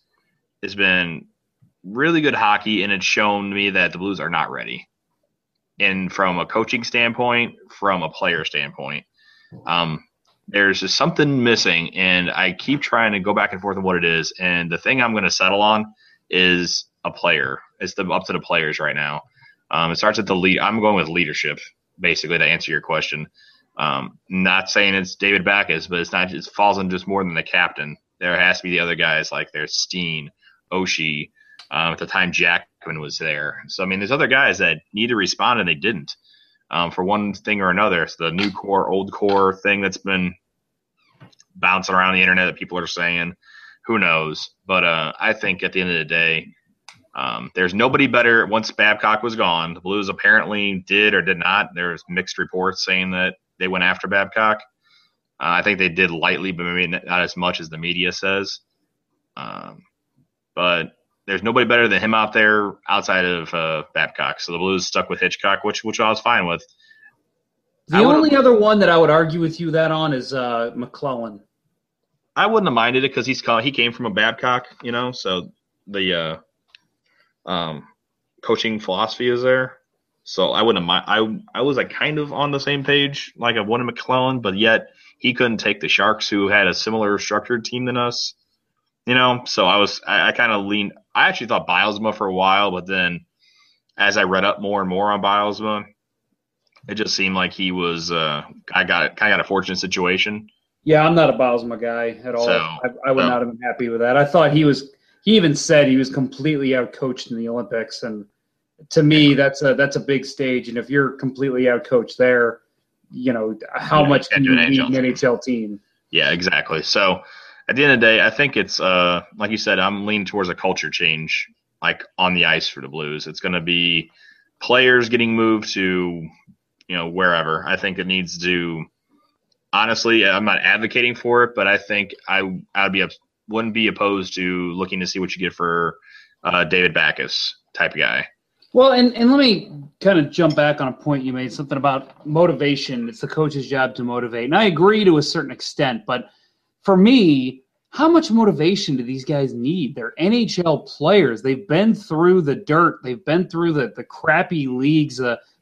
has been really good hockey, and it's shown me that the Blues are not ready. And from a coaching standpoint, from a player standpoint, um, there's just something missing, and I keep trying to go back and forth on what it is. And the thing I'm going to settle on is a player. It's the, up to the players right now. Um, it starts at the lead. I'm going with leadership, basically, to answer your question. Um, not saying it's David Backes, but it's not. It falls on just more than the captain. There has to be the other guys like there's Steen, Oshie. Um, at the time, Jackman was there. So I mean, there's other guys that need to respond and they didn't. Um, for one thing or another. It's the new core, old core thing that's been bouncing around the internet that people are saying. Who knows? But uh, I think at the end of the day, um, there's nobody better. Once Babcock was gone, the Blues apparently did or did not. There's mixed reports saying that they went after Babcock. Uh, I think they did lightly, but maybe not as much as the media says. Um, but there's nobody better than him out there outside of uh, Babcock. So the Blues stuck with Hitchcock, which which I was fine with. The only other one that I would argue with you that on is uh, McLellan. I wouldn't have minded it because he's called, he came from a Babcock, you know, so the uh, um, coaching philosophy is there. So I wouldn't mind. I I was like kind of on the same page like of one of McLellan, but yet he couldn't take the Sharks, who had a similar structured team than us. You know, so I was I, I kind of leaned. I actually thought Bylsma for a while, but then as I read up more and more on Bylsma, it just seemed like he was. Uh, I got kind of got a fortunate situation. Yeah, I'm not a Bylsma guy at all. So, I, I, would so. not have been happy with that. I thought he was. He even said he was completely outcoached in the Olympics, and to me, that's a that's a big stage. And if you're completely outcoached there, you know how yeah, much can you need an NHL team? Yeah, exactly. So at the end of the day, I think it's uh like you said, I'm leaning towards a culture change, like on the ice for the Blues. It's going to be players getting moved to you know wherever. I think it needs to. Honestly, I'm not advocating for it, but I think I I'd be wouldn't be opposed to looking to see what you get for uh, David Backes type guy. Well, and, and let me kind of jump back on a point you made, something about motivation. It's the coach's job to motivate. And I agree to a certain extent, but for me, how much motivation do these guys need? They're NHL players. They've been through the dirt. They've been through the, the crappy leagues,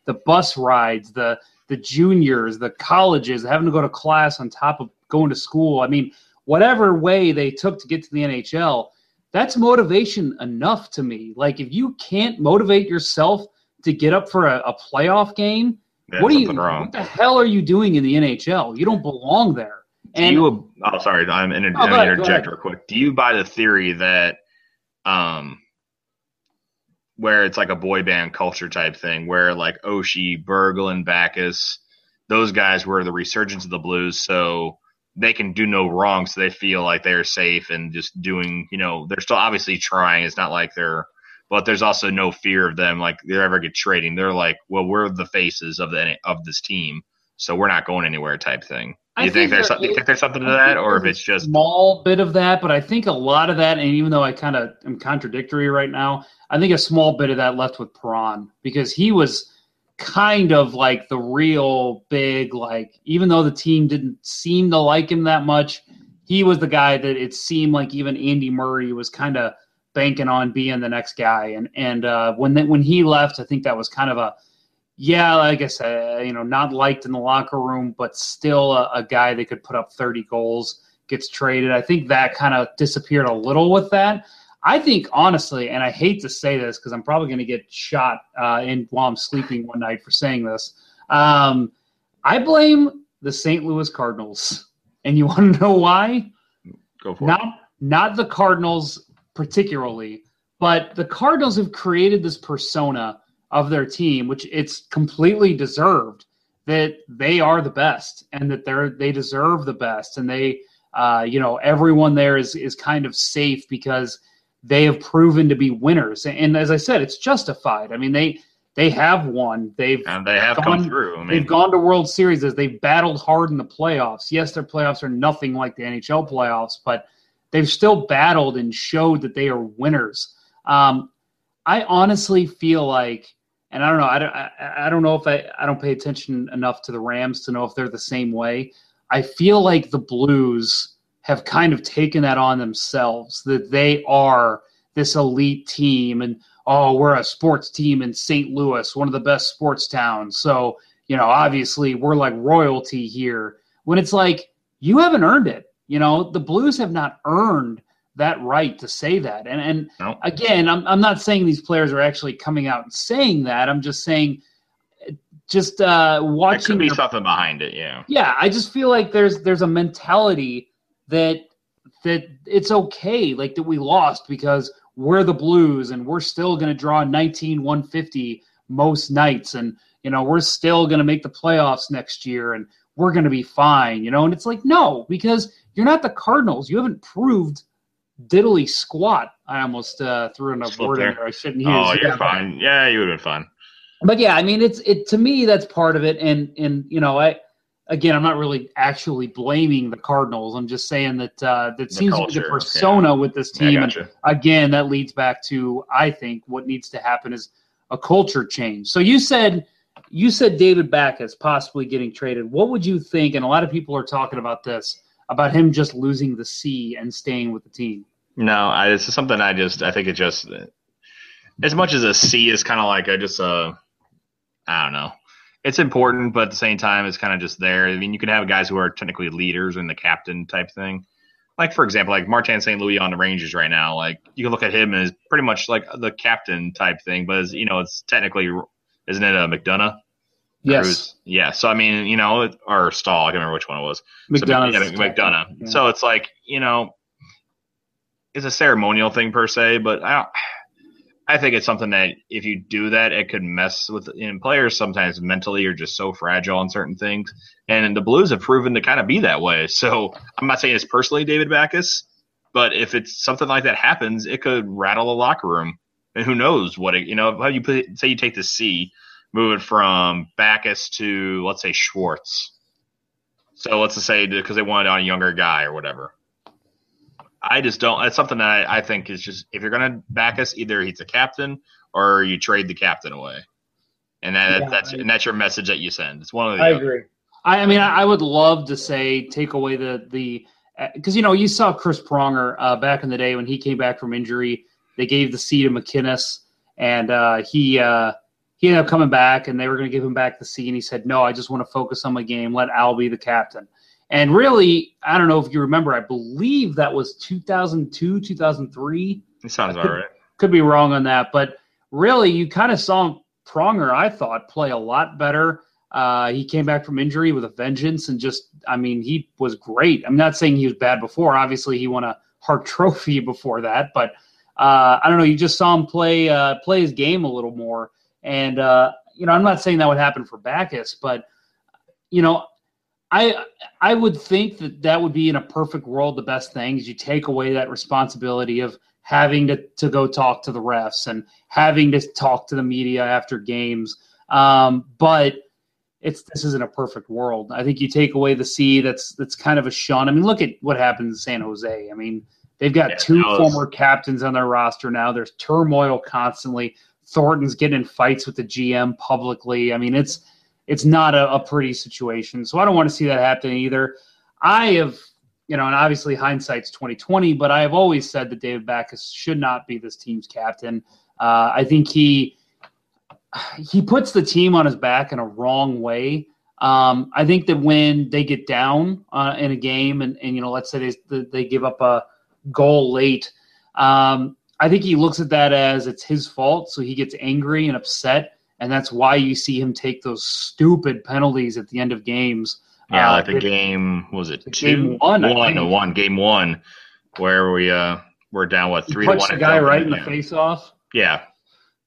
the bus rides, the the juniors, the colleges, having to go to class on top of going to school. I mean, whatever way they took to get to the NHL, that's motivation enough to me. Like if you can't motivate yourself to get up for a, a playoff game, what are you? Wrong. What the hell are you doing in the NHL? You don't belong there. And, Do you? Oh, sorry, I'm, inter- oh, I'm interject real quick. Do you buy the theory that um, where it's like a boy band culture type thing, where like Oshie, Berglund, Backes, those guys were the resurgence of the Blues, so they can do no wrong, so they feel like they're safe and just doing, you know, they're still obviously trying. It's not like they're, but there's also no fear of them like they're ever get trading. They're like, well, we're the faces of the of this team, so we're not going anywhere type thing. You think, think there's you think there's something to that, or if it's just small bit of that? But I think a lot of that, and even though I kind of am contradictory right now, I think a small bit of that left with Perron because he was kind of like the real big like even though the team didn't seem to like him that much he was the guy that it seemed like even Andy Murray was kind of banking on being the next guy and and uh, when the, when he left I think that was kind of a yeah like I said you know not liked in the locker room but still a, a guy that could put up 30 goals gets traded I think that kind of disappeared a little with that I think honestly, and I hate to say this because I'm probably going to get shot uh, in while I'm sleeping one night for saying this. Um, I blame the St. Louis Cardinals, and you want to know why? Go for not, it. Not the Cardinals particularly, but the Cardinals have created this persona of their team, which it's completely deserved that they are the best and that they're they deserve the best, and they, uh, you know, everyone there is is kind of safe because they have proven to be winners. And as I said, it's justified. I mean, they they have won. They've and they have gone, come through. I mean, they've gone to World Series as they've battled hard in the playoffs. Yes, their playoffs are nothing like the NHL playoffs, but they've still battled and showed that they are winners. Um, I honestly feel like, and I don't know, I don't, I, I don't know if I, I don't pay attention enough to the Rams to know if they're the same way. I feel like the Blues have kind of taken that on themselves that they are this elite team and oh we're a sports team in St. Louis, one of the best sports towns. So, you know, obviously we're like royalty here. When it's like you haven't earned it. You know, the Blues have not earned that right to say that. And and nope. again, I'm I'm not saying these players are actually coming out and saying that. I'm just saying just uh watching there could be their, something behind it, yeah. Yeah, I just feel like there's there's a mentality that that it's okay like that we lost because we're the blues and we're still going to draw 19 150 most nights and you know we're still going to make the playoffs next year and we're going to be fine you know and it's like no because you're not the cardinals you haven't proved diddly squat i almost uh, threw in a Slip word there. in there i shouldn't use oh you're yeah, fine yeah you would have been fine but yeah i mean it's it to me that's part of it and and you know i again, I'm not really actually blaming the Cardinals. I'm just saying that uh, that the seems culture, to be the persona yeah. with this team. Yeah, gotcha. And again, that leads back to I think what needs to happen is a culture change. So you said you said David Backes possibly getting traded. What would you think? And a lot of people are talking about this about him just losing the C and staying with the team. No, I, is something I just I think it just as much as a C is kind of like I just uh I don't know it's important, but at the same time, it's kind of just there. I mean, you can have guys who are technically leaders and the captain type thing. Like for example, like Martin St. Louis on the Rangers right now. Like you can look at him as pretty much like the captain type thing, but as, you know, it's technically isn't it a McDonagh? Yes. Yeah. So I mean, you know, or Staal. I can't remember which one it was. McDonagh. So, yeah, McDonagh. Yeah. So it's like you know, it's a ceremonial thing per se, but I don't. I think it's something that if you do that, it could mess with know, players. Sometimes mentally are just so fragile on certain things, and the Blues have proven to kind of be that way. So I'm not saying it's personally David Backes, but if it's something like that happens, it could rattle the locker room, and who knows what it, you know. How you put, say you take the C, move it from Backes to let's say Schwartz. So let's just say because they wanted on a younger guy or whatever I just don't. It's something that I, I think is just if you're going to back us, either he's a captain or you trade the captain away, and that, yeah, that's I, and that's your message that you send. It's one of the. I other. agree. I, I mean, I, I would love to say take away the the because you know you saw Chris Pronger uh, back in the day when he came back from injury. They gave the seat to MacInnis, and uh, he uh, he ended up coming back, and they were going to give him back the C, and he said, "No, I just want to focus on my game. Let Al be the captain." And really, I don't know if you remember, I believe that was 2002, 2003. It sounds all right. Could be wrong on that, but really, you kind of saw Pronger, I thought, play a lot better. Uh, he came back from injury with a vengeance and just, I mean, he was great. I'm not saying he was bad before. Obviously, he won a Hart Trophy before that, but uh, I don't know. You just saw him play uh, play his game a little more, and uh, you know, I'm not saying that would happen for Backes, but you know, I I would think that that would be in a perfect world the best thing is you take away that responsibility of having to, to go talk to the refs and having to talk to the media after games. Um, but it's this isn't a perfect world. I think you take away the C that's that's kind of a shun. I mean, look at what happened in San Jose. I mean, they've got yeah, two was... former captains on their roster now. There's turmoil constantly. Thornton's getting in fights with the GM publicly. I mean, it's it's not a, a pretty situation. So I don't want to see that happen either. I have, you know, and obviously hindsight's twenty twenty, but I have always said that David Backes should not be this team's captain. Uh, I think he he puts the team on his back in a wrong way. Um, I think that when they get down uh, in a game, and, and you know, let's say they they give up a goal late, um, I think he looks at that as it's his fault, so he gets angry and upset and that's why you see him take those stupid penalties at the end of games. Yeah, uh, like the game was it two game one, one no one game one where we uh we're down what three to one. the guy right in the face off. Yeah.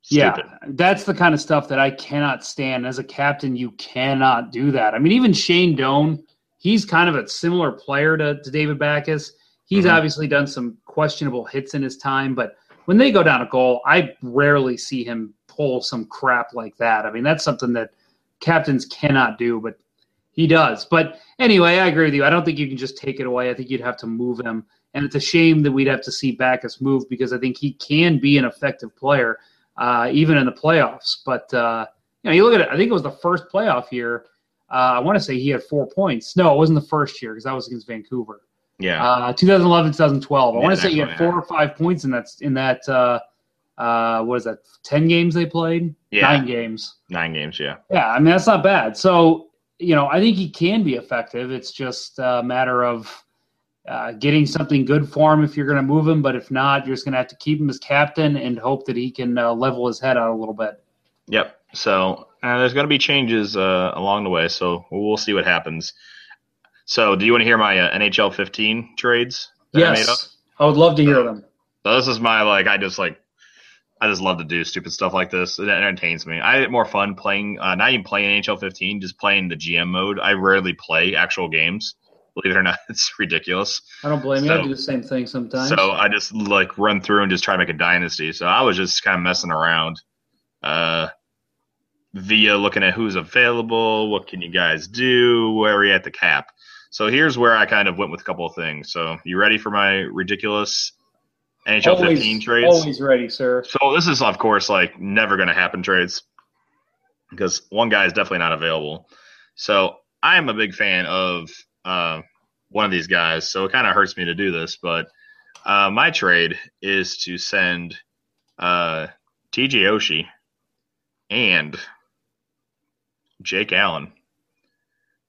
Stupid. Yeah, that's the kind of stuff that I cannot stand. As a captain, you cannot do that. I mean, even Shane Doan, he's kind of a similar player to, to David Backes. He's mm-hmm. obviously done some questionable hits in his time, but when they go down a goal, I rarely see him pull some crap like that. I mean, that's something that captains cannot do, but he does. But anyway, I agree with you. I don't think you can just take it away. I think you'd have to move him. And it's a shame that we'd have to see Backes move because I think he can be an effective player, uh, even in the playoffs. But, uh, you know, you look at it, I think it was the first playoff year. Uh, I want to say he had four points. No, it wasn't the first year because that was against Vancouver. Yeah. Uh, 2011, 2012. I yeah, want to say he had four or five points in that in that uh, uh, what is that? Ten games they played. Yeah, nine games. Nine games. Yeah. Yeah, I mean that's not bad. So you know, I think he can be effective. It's just a matter of uh, getting something good for him if you're going to move him. But if not, you're just going to have to keep him as captain and hope that he can uh, level his head out a little bit. Yep. So uh, there's going to be changes uh, along the way. So we'll see what happens. So do you want to hear my uh, NHL 15 trades? yes. I, I would love to hear them. So this is my like I just like I just love to do stupid stuff like this. It entertains me. I get more fun playing, uh, not even playing NHL 15, just playing the GM mode. I rarely play actual games. Believe it or not, it's ridiculous. I don't blame so, you. I do the same thing sometimes. So I just like run through and just try to make a dynasty. So I was just kind of messing around, uh, via looking at who's available, what can you guys do, where are you at the cap. So here's where I kind of went with a couple of things. So you ready for my ridiculous NHL always, 15 trades. Always ready, sir. So this is of course like never going to happen trades because one guy is definitely not available. So I am a big fan of uh, one of these guys. So it kind of hurts me to do this, but uh, my trade is to send uh, TJ Oshie and Jake Allen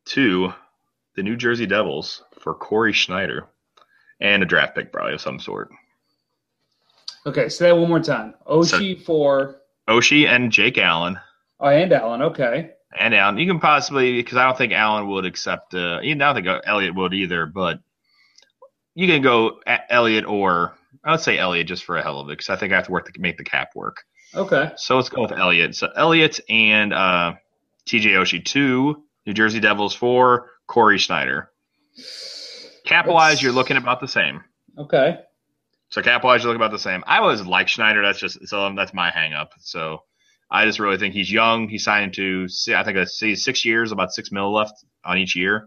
to the New Jersey Devils for Cory Schneider and a draft pick probably of some sort. Okay, say that one more time. Oshie so, for Oshie and Jake Allen. Oh, and Allen. Okay. And Allen, you can possibly because I don't think Allen would accept. Uh, I don't think Elliott would either, but you can go Elliott or I would say Elliott just for a hell of it because I think I have to work to make the cap work. Okay. So let's go with Elliott. So Elliott and uh, TJ Oshie two, New Jersey Devils four, Cory Schneider. Cap wise, you're looking about the same. Okay. So cap wise, you look about the same. I always like Schneider. That's just so that's my hang up. So I just really think he's young. He's signed to I think I see six years, about six mil left on each year.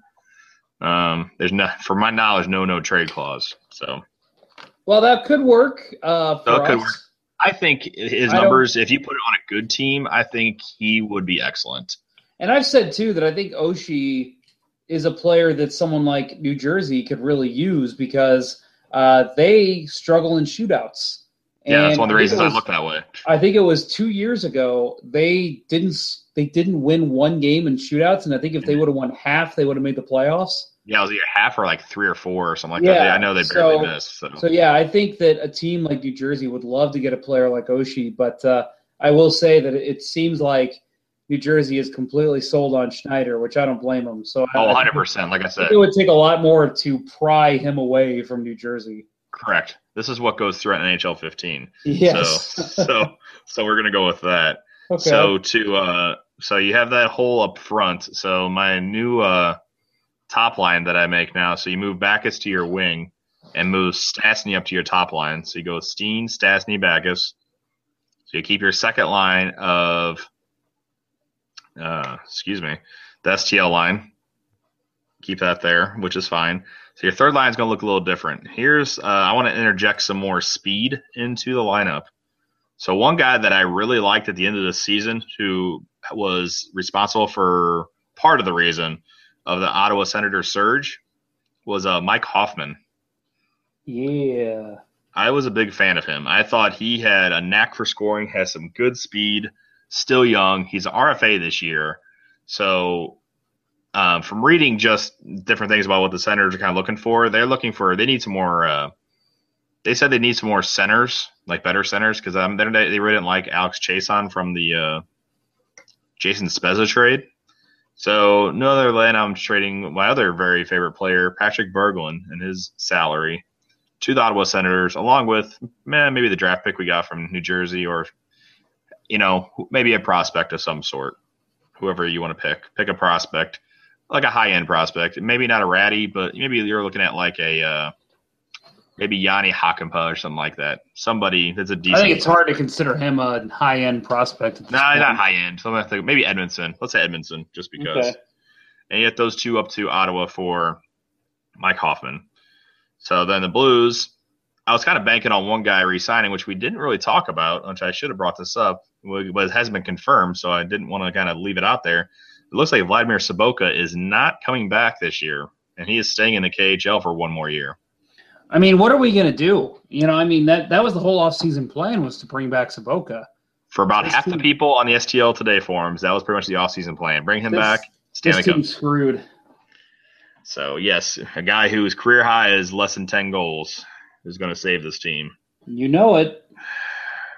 Um, there's no, for my knowledge, no no trade clause. So, well, that could work. Uh, for that could work. I think his I numbers, if you put it on a good team, I think he would be excellent. And I've said too that I think Oshie is a player that someone like New Jersey could really use because uh, they struggle in shootouts. Yeah, and that's one of the reasons was, I look that way. I think it was two years ago. They didn't they didn't win one game in shootouts, and I think if they would have won half, they would have made the playoffs. Yeah, it was either half or like three or four or something like yeah, that. I know they barely so, missed. So. so yeah, I think that a team like New Jersey would love to get a player like Oshie, but uh, I will say that it seems like New Jersey is completely sold on Schneider, which I don't blame them. So oh, 100 percent. Like I said, it would take a lot more to pry him away from New Jersey. Correct. This is what goes through at NHL 15. Yes. So so so we're gonna go with that. okay. So to uh, so you have that hole up front. So my new uh, top line that I make now. So you move Backes to your wing and move Stastny up to your top line. So you go Steen, Stastny, Backes. So you keep your second line of, uh, excuse me, the STL line. Keep that there, which is fine. So your third line is going to look a little different. Here's uh, I want to interject some more speed into the lineup. So one guy that I really liked at the end of the season, who was responsible for part of the reason of the Ottawa Senator surge, was uh, Mike Hoffman. yeah. I was a big fan of him. I thought he had a knack for scoring, has some good speed, still young. He's an RFA this year. So, um, from reading just different things about what the Senators are kind of looking for, they're looking for, they need some more, uh, they said they need some more centers, like better centers, because um, they they really didn't like Alex Chiasson from the uh, Jason Spezza trade. So, no other than I'm trading my other very favorite player, Patrick Berglund, and his salary to the Ottawa Senators, along with man, maybe the draft pick we got from New Jersey, or you know, maybe a prospect of some sort. Whoever you want to pick, pick a prospect, like a high end prospect. Maybe not a Rattie, but maybe you're looking at like a uh, maybe Jani Hakanpää or something like that. Somebody that's a decent. I think it's hard to consider him a high end prospect. No, point. not high end. So I'm gonna think maybe Edmundson. Let's say Edmundson, just because. Okay. And you get those two up to Ottawa for Mike Hoffman. So then the Blues, I was kind of banking on one guy resigning, which we didn't really talk about, which I should have brought this up, but it hasn't been confirmed, so I didn't want to kind of leave it out there. It looks like Vladimir Sobotka is not coming back this year, and he is staying in the KHL for one more year. I mean, what are we going to do? You know, I mean that that was the whole offseason plan was to bring back Sobotka. For about This half the people on the STL Today forums, that was pretty much the offseason plan. Bring him This- back, Stanley This team's screwed. So yes, a guy whose career high is less than ten goals is going to save this team. You know it.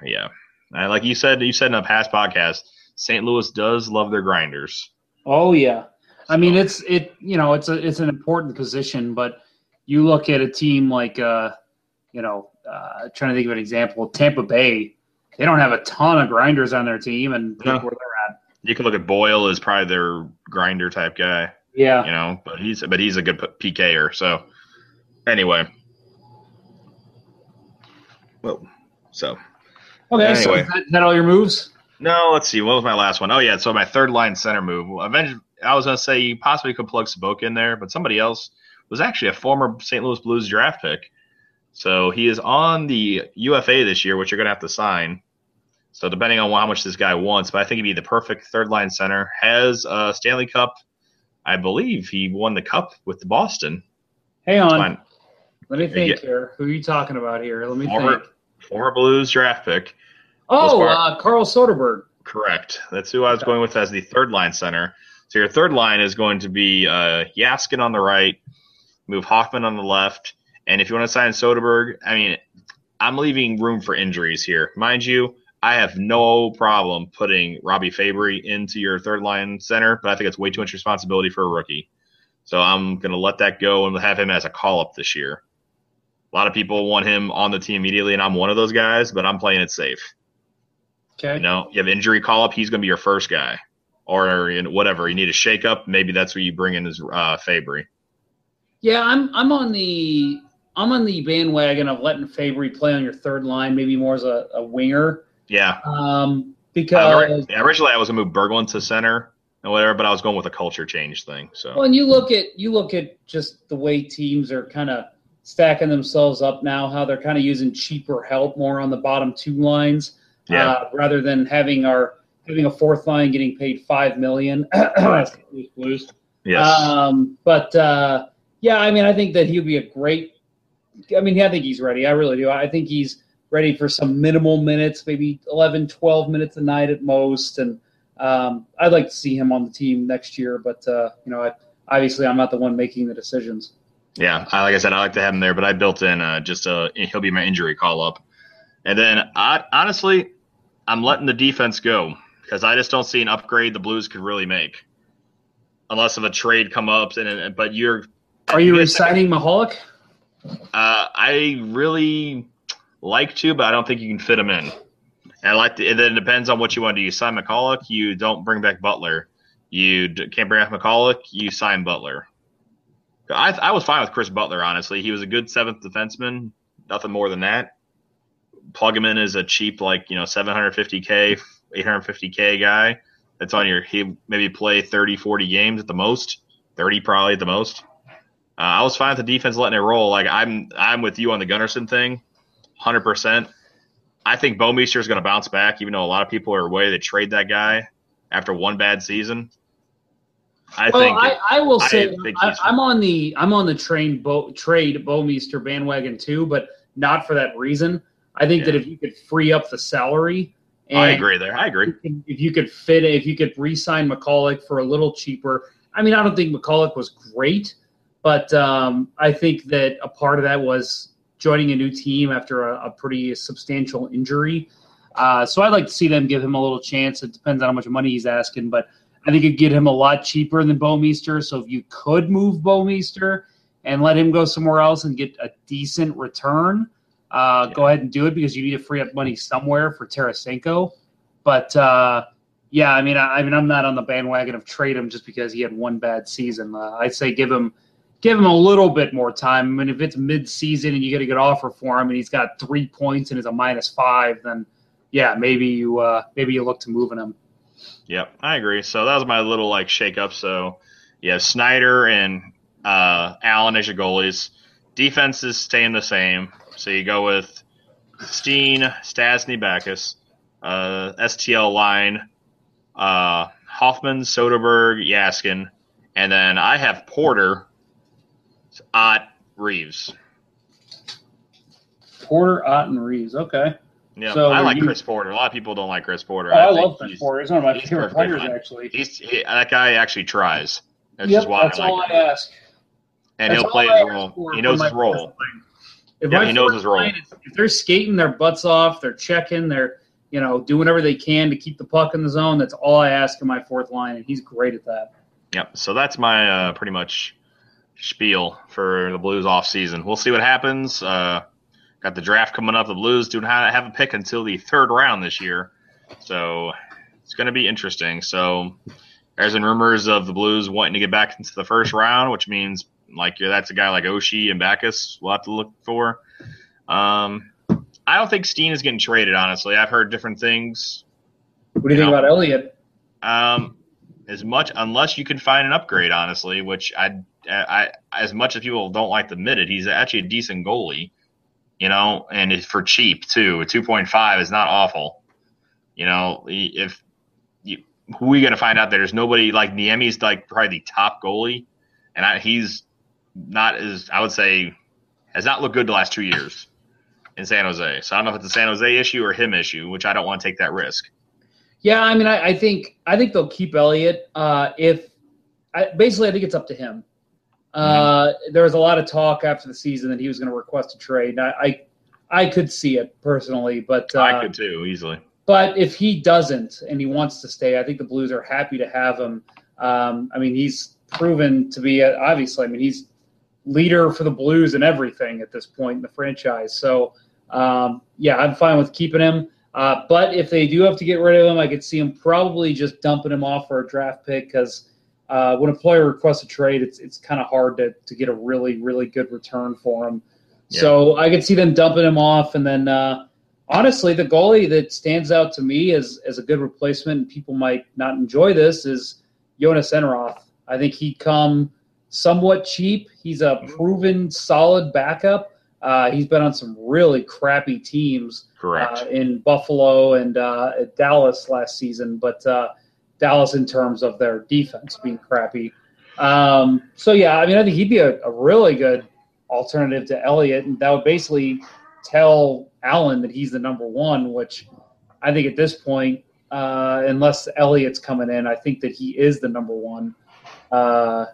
Yeah, like you said, you said in a past podcast, St. Louis does love their grinders. Oh yeah. I mean, it's it. You know, it's a it's an important position, but you look at a team like, uh, you know, uh, trying to think of an example, Tampa Bay. They don't have a ton of grinders on their team, and No. where they're at. You can look at Boyle as probably their grinder type guy, Yeah. you know, but he's but he's a good PKer. So anyway, so Okay. So is that, is that all your moves? no, let's see. What was my last one? Oh yeah, so my third line center move. Eventually, I was gonna say you possibly could plug Sobotka in there, but somebody else was actually a former St. Louis Blues draft pick. So he is on the UFA this year, which you're gonna have to sign. So depending on how much this guy wants, but I think he'd be the perfect third line center. Has a Stanley Cup. I believe he won the cup with Boston. Hang on. Let me think Yeah. here. Who are you talking about here? Let me think. Former Blues draft pick. Oh, uh, Carl Soderberg. Correct. That's who I was going with as the third line center. So your third line is going to be uh, Jaskin on the right, move Hoffman on the left, and if you want to sign Soderberg, I mean, I'm leaving room for injuries here, mind you. I have no problem putting Robby Fabbri into your third line center, but I think it's way too much responsibility for a rookie. So I'm going to let that go and have him as a call up this year. A lot of people want him on the team immediately, and I'm one of those guys, but I'm playing it safe. Okay. You know, you have injury call up, he's going to be your first guy, or you know, whatever. You need a shake up, maybe that's where you bring in his uh, Fabbri. Yeah, I'm I'm on the I'm on the bandwagon of letting Fabbri play on your third line, maybe more as a, a winger. Yeah. Um, because originally, I was going to move Berglund to center and whatever, but I was going with a culture change thing. So well, and you look at you look at just the way teams are kind of stacking themselves up now, how they're kind of using cheaper help more on the bottom two lines, Yeah. uh, rather than having our having a fourth line getting paid five million. Blues. yes, Um, but uh, yeah, I mean, I think that he would be a great. I mean, I think he's ready. I really do. I think he's ready for some minimal minutes, maybe 11, 12 minutes a night at most. And um, I'd like to see him on the team next year. But uh, you know, I, obviously, I'm not the one making the decisions. Yeah. I, like I said, I like to have him there, but I built in uh, just a he'll be my injury call up, and then I, honestly, I'm letting the defense go because I just don't see an upgrade the Blues could really make, unless of a trade come up. And, and but you're Are you resigning Michalek? Uh, I really like to, but I don't think you can fit him in. And I like to, and then it depends on what you want to do. You sign McCulloch, you don't bring back Butler. You d- can't bring back McCulloch, you sign Butler. I, I was fine with Chris Butler, honestly. He was a good seventh defenseman, nothing more than that. Plug him in as a cheap, like, you know, 750K, 850K guy that's on your, he maybe play 30, 40 games at the most, 30 probably at the most. Uh, I was fine with the defense letting it roll. Like I'm, I'm with you on the Gunnarsson thing, hundred percent. I think Bouwmeester is going to bounce back, even though a lot of people are away to trade that guy after one bad season. I well, think. I, I will I say I, am on the I'm on the train Bo, trade Bouwmeester bandwagon too, but not for that reason. I think yeah. that if you could free up the salary, I agree there. I agree. If you could fit, if you could re-sign McCulloch for a little cheaper. I mean, I don't think McCulloch was great, but um, I think that a part of that was joining a new team after a, a pretty substantial injury. Uh, so I'd like to see them give him a little chance. It depends on how much money he's asking, but I think it'd get him a lot cheaper than Bouwmeester. So if you could move Bouwmeester and let him go somewhere else and get a decent return, uh, yeah. go ahead and do it because you need to free up money somewhere for Tarasenko. But uh, yeah, I mean, I, I, mean, I'm not on the bandwagon of trade him just because he had one bad season. Uh, I'd say give him give him a little bit more time. I mean, if it's mid-season and you get a good offer for him and he's got three points and is a minus five, then yeah, maybe you uh, maybe you look to moving him. Yep, I agree. So that was my little like shake up. So yeah, Schneider and uh, Allen as your goalies. Defense is staying the same. So you go with Steen, Stastny, Backes, uh, STL line, uh, Hoffman, Soderberg, Yaskin, and then I have Porter, Ott, Reaves. Porter, Ott, and Reaves. Okay. Yeah, so I like you, Chris Porter. A lot of people don't like Chris Porter. Oh, I, I love Chris Porter. He's one of my favorite players, actually. He's he, that guy actually tries. That's yep, that's I all I ask. And that's he'll play his role. He knows his role. If yeah, he knows his role. if they're skating their butts off, they're checking, they're you know doing whatever they can to keep the puck in the zone. That's all I ask in my fourth line, and he's great at that. Yep. So that's my uh, pretty much spiel for the Blues off season. We'll see what happens. Uh, got the draft coming up. The Blues do not have a pick until the third round this year, so it's going to be interesting. So there's been rumors of the Blues wanting to get back into the first round, which means like yeah, that's a guy like Oshie and Backes we'll have to look for. Um, I don't think Steen is getting traded. Honestly, I've heard different things. What do you, you think know, about Elliott? Um, as much unless you can find an upgrade, honestly, which I, I, as much as people don't like to admit it, he's actually a decent goalie, you know, and for cheap too. Two point five is not awful, you know. If you, who are we gonna find out? There's nobody like Niemi's like probably the top goalie, and I, he's not as I would say has not looked good the last two years in San Jose. So I don't know if it's a San Jose issue or him issue, which I don't want to take that risk. Yeah, I mean, I, I think I think they'll keep Elliott. Uh, if I, basically, I think it's up to him. Uh. There was a lot of talk after the season that he was going to request a trade. I, I, I could see it personally, but uh, I could too easily. But if he doesn't and he wants to stay, I think the Blues are happy to have him. Um, I mean, he's proven to be a, obviously. I mean, he's leader for the Blues and everything at this point in the franchise. So um, yeah, I'm fine with keeping him. Uh, but if they do have to get rid of him, I could see him probably just dumping him off for a draft pick because uh, when a player requests a trade, it's it's kind of hard to, to get a really really good return for him. Yeah. So I could see them dumping him off, and then uh, honestly, the goalie that stands out to me as as a good replacement, and people might not enjoy this, is Jonas Enroth. I think he'd come somewhat cheap. He's a proven solid backup. Uh, he's been on some really crappy teams. Correct. Uh, in Buffalo and uh, Dallas last season, but uh, Dallas in terms of their defense being crappy. Um, so yeah, I mean, I think he'd be a, a, really good alternative to Elliott, and that would basically tell Allen that he's the number one. Which I think at this point, uh, unless Elliott's coming in, I think that he is the number one. Uh,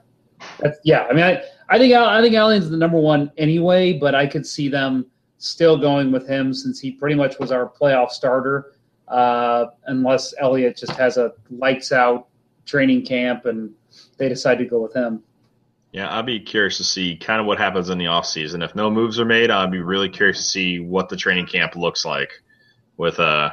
yeah, I mean, I, I think I think Allen's the number one anyway, but I could see them still going with him since he pretty much was our playoff starter, uh, unless Elliott just has a lights out training camp and they decide to go with him. Yeah, I'd be curious to see kind of what happens in the offseason. If no moves are made, I'd be really curious to see what the training camp looks like with uh,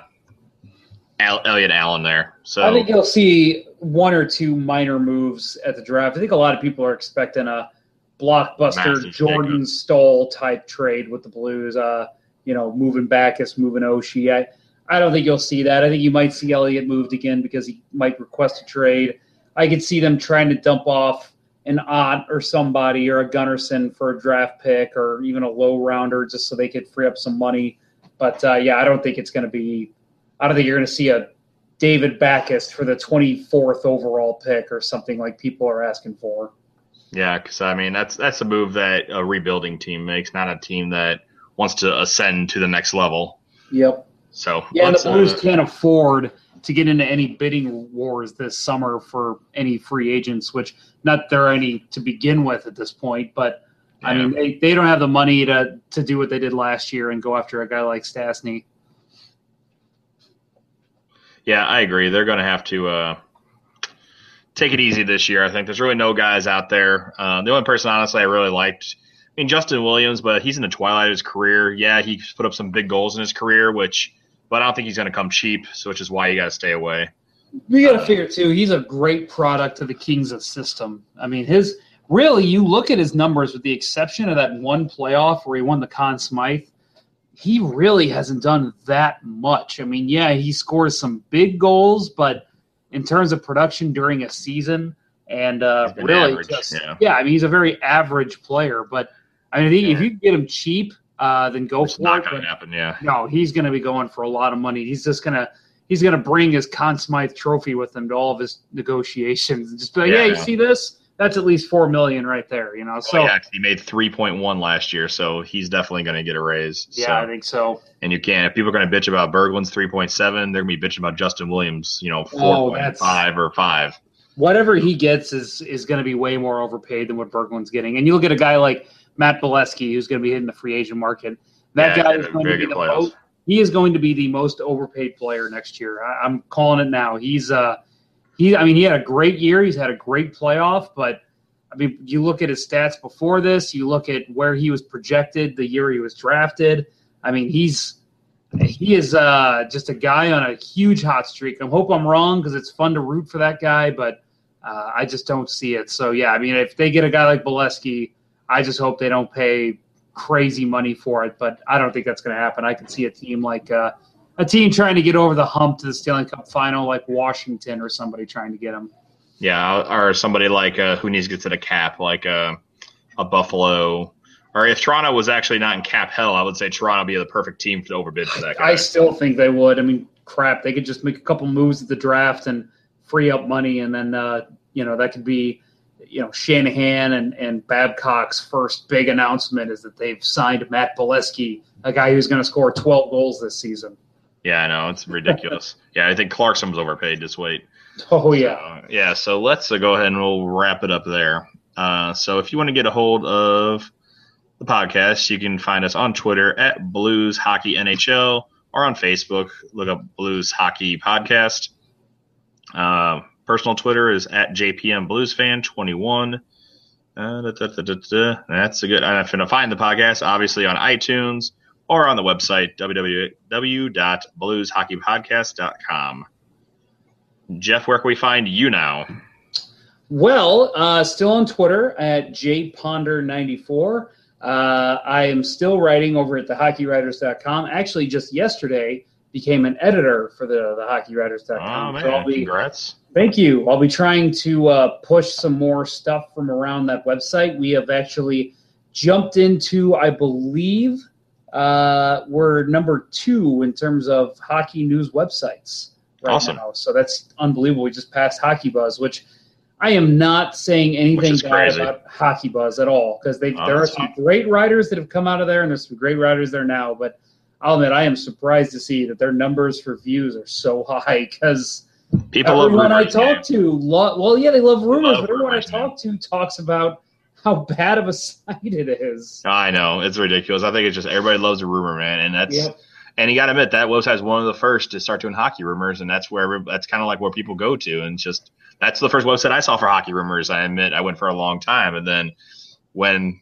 Elliott Allen there. So I think you'll see one or two minor moves at the draft. I think a lot of people are expecting a blockbuster Massive Jordan. Stoll type trade with the Blues. Uh, you know, moving Backes, moving Oshie. I, I don't think you'll see that. I think you might see Elliott moved again because he might request a trade. I could see them trying to dump off an Ott or somebody or a Gunnarsson for a draft pick or even a low rounder just so they could free up some money. But uh, yeah, I don't think it's going to be. I don't think you're going to see a David Backes for the 24th overall pick or something like people are asking for. yeah, because I mean that's that's a move that a rebuilding team makes, not a team that wants to ascend to the next level. Yep. So Yeah, the Blues uh, can't afford to get into any bidding wars this summer for any free agents, which not there are any to begin with at this point, but I mean they, they don't have the money to to do what they did last year and go after a guy like Stastny. Yeah, I agree. They're going to have to uh, take it easy this year. I think there's really no guys out there. Uh, the only person, honestly, I really liked, I mean, Justin Williams, but he's in the twilight of his career. Yeah, he's put up some big goals in his career, which, but I don't think he's going to come cheap, so which is why you got to stay away. You got to figure too. He's a great product of the Kings' system. I mean, his really, you look at his numbers, with the exception of that one playoff where he won the Conn Smythe. He really hasn't done that much. I mean, yeah, he scores some big goals, but in terms of production during a season, and uh, really average, just yeah. I mean, he's a very average player. But I mean, if you get him cheap, uh, then go It's for not it. going But- to happen, yeah. no, he's going to be going for a lot of money. He's just going to he's going to bring his Conn Smythe trophy with him to all of his negotiations and just be like, Yeah, "Yeah, you see this? That's at least four million right there." You know, Oh, so yeah, he made 3.1 last year, so he's definitely going to get a raise. yeah, So- I think so. and you can't. If people are going to bitch about Berglund's 3.7, they're going to be bitching about Justin Williams, you know, Oh, 4.5 or 5. Whatever he gets is is going to be way more overpaid than what Berglund's getting. And you look at a guy like Matt Beleskey, who's going to be hitting the free agent market. That Yeah, guy is going to be the playoffs. most, he is going to be the most overpaid player next year. I, I'm calling it now. He's uh he I mean he had a great year. He's had a great playoff, but I mean you look at his stats before this, you look at where he was projected the year he was drafted. I mean he's he is uh, just a guy on a huge hot streak. I hope I'm wrong because it's fun to root for that guy, but uh, I just don't see it. So yeah, I mean, if they get a guy like Beleskey, I just hope they don't pay crazy money for it. But I don't think that's going to happen. I can see a team like uh, a team trying to get over the hump to the Stanley Cup final, like Washington or somebody trying to get him. Yeah, or somebody like uh, who needs to get to the cap, like uh, a Buffalo. Or if Toronto was actually not in cap hell, I would say Toronto would be the perfect team to overbid for that guy. I still think they would. I mean, crap, they could just make a couple moves at the draft and free up money, and then uh, you know that could be, you know, Shanahan and and Babcock's first big announcement is that they've signed Matt Beleskey, a guy who's going to score 12 goals this season. yeah, I know it's ridiculous. yeah, I think Clarkson was overpaid. Just wait. Oh yeah, Uh, yeah, so let's uh, go ahead and we'll wrap it up there. Uh, so if you want to get a hold of the podcast, you can find us on Twitter at Blues Hockey NHL or on Facebook. Look up Blues Hockey Podcast. Uh, personal Twitter is at JPM Blues Fan 21. Uh, da, da, da. That's a good. I'm going to find the podcast obviously on iTunes or on the website www.blueshockeypodcast.com. Jeff, where can we find you now? Well, uh, still on Twitter at jponder94. Uh, I am still writing over at thehockeywriters.com. Actually, just yesterday became an editor for the, the hockeywriters.com. Oh so I'll be, congrats! thank you. I'll be trying to uh, push some more stuff from around that website. We have actually jumped into, I believe, uh, we're number two in terms of hockey news websites right Awesome. now. So that's unbelievable. We just passed Hockey Buzz, which I am not saying anything bad about Hockey Buzz at all because they Oh, there are some great writers that have come out of there, and there's some great writers there now. But Oh, I'll admit, I am surprised to see that their numbers for views are so high because People everyone I talk man. to, lo- well, yeah, they love rumors, love but everyone rumors, I talk to talks about how bad of a site it is. I know it's ridiculous. I think it's just everybody loves a rumor, man, and that's Yep. and you got to admit that website's one of the first to start doing hockey rumors, and that's where that's kind of like where people go to, and just that's the first website I saw for hockey rumors. I admit I went for a long time, and then when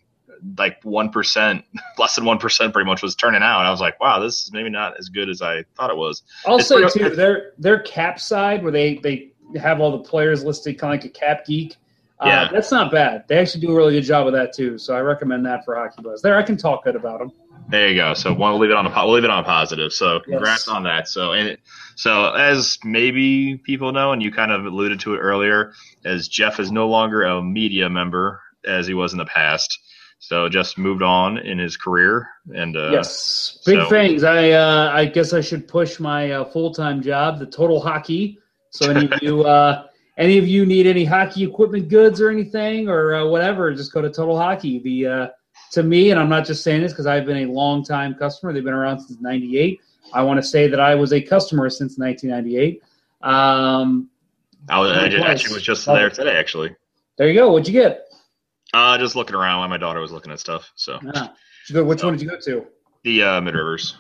like one percent, less than one percent, pretty much was turning out, I was like, wow, this is maybe not as good as I thought it was. Say pretty- too, their their cap side where they they have all the players listed kind of like a cap geek. Uh, Yeah. that's not bad. They actually do a really good job of that too. So I recommend that for Hockey Buzz. There, I can talk good about them. There you go. So we'll leave it on a we'll leave it on a positive. So congrats Yes. on that. So and it, so as maybe people know, and you kind of alluded to it earlier, as Jeff is no longer a media member as he was in the past. So just moved on in his career, and uh, yes, big so- things. I uh, I guess I should push my uh, full time job, the Total Hockey. So any of you uh, any of you need any hockey equipment goods or anything or uh, whatever, just go to Total Hockey. The uh, to me, and I'm not just saying this because I've been a long time customer. They've been around since '98. I want to say that I was a customer since 1998. Um, I, was, I just, actually was just there today. Actually, there you go. What'd you get? Uh, just looking around while my daughter was looking at stuff. So Ah, go, which one did you go to? the uh, Mid Rivers.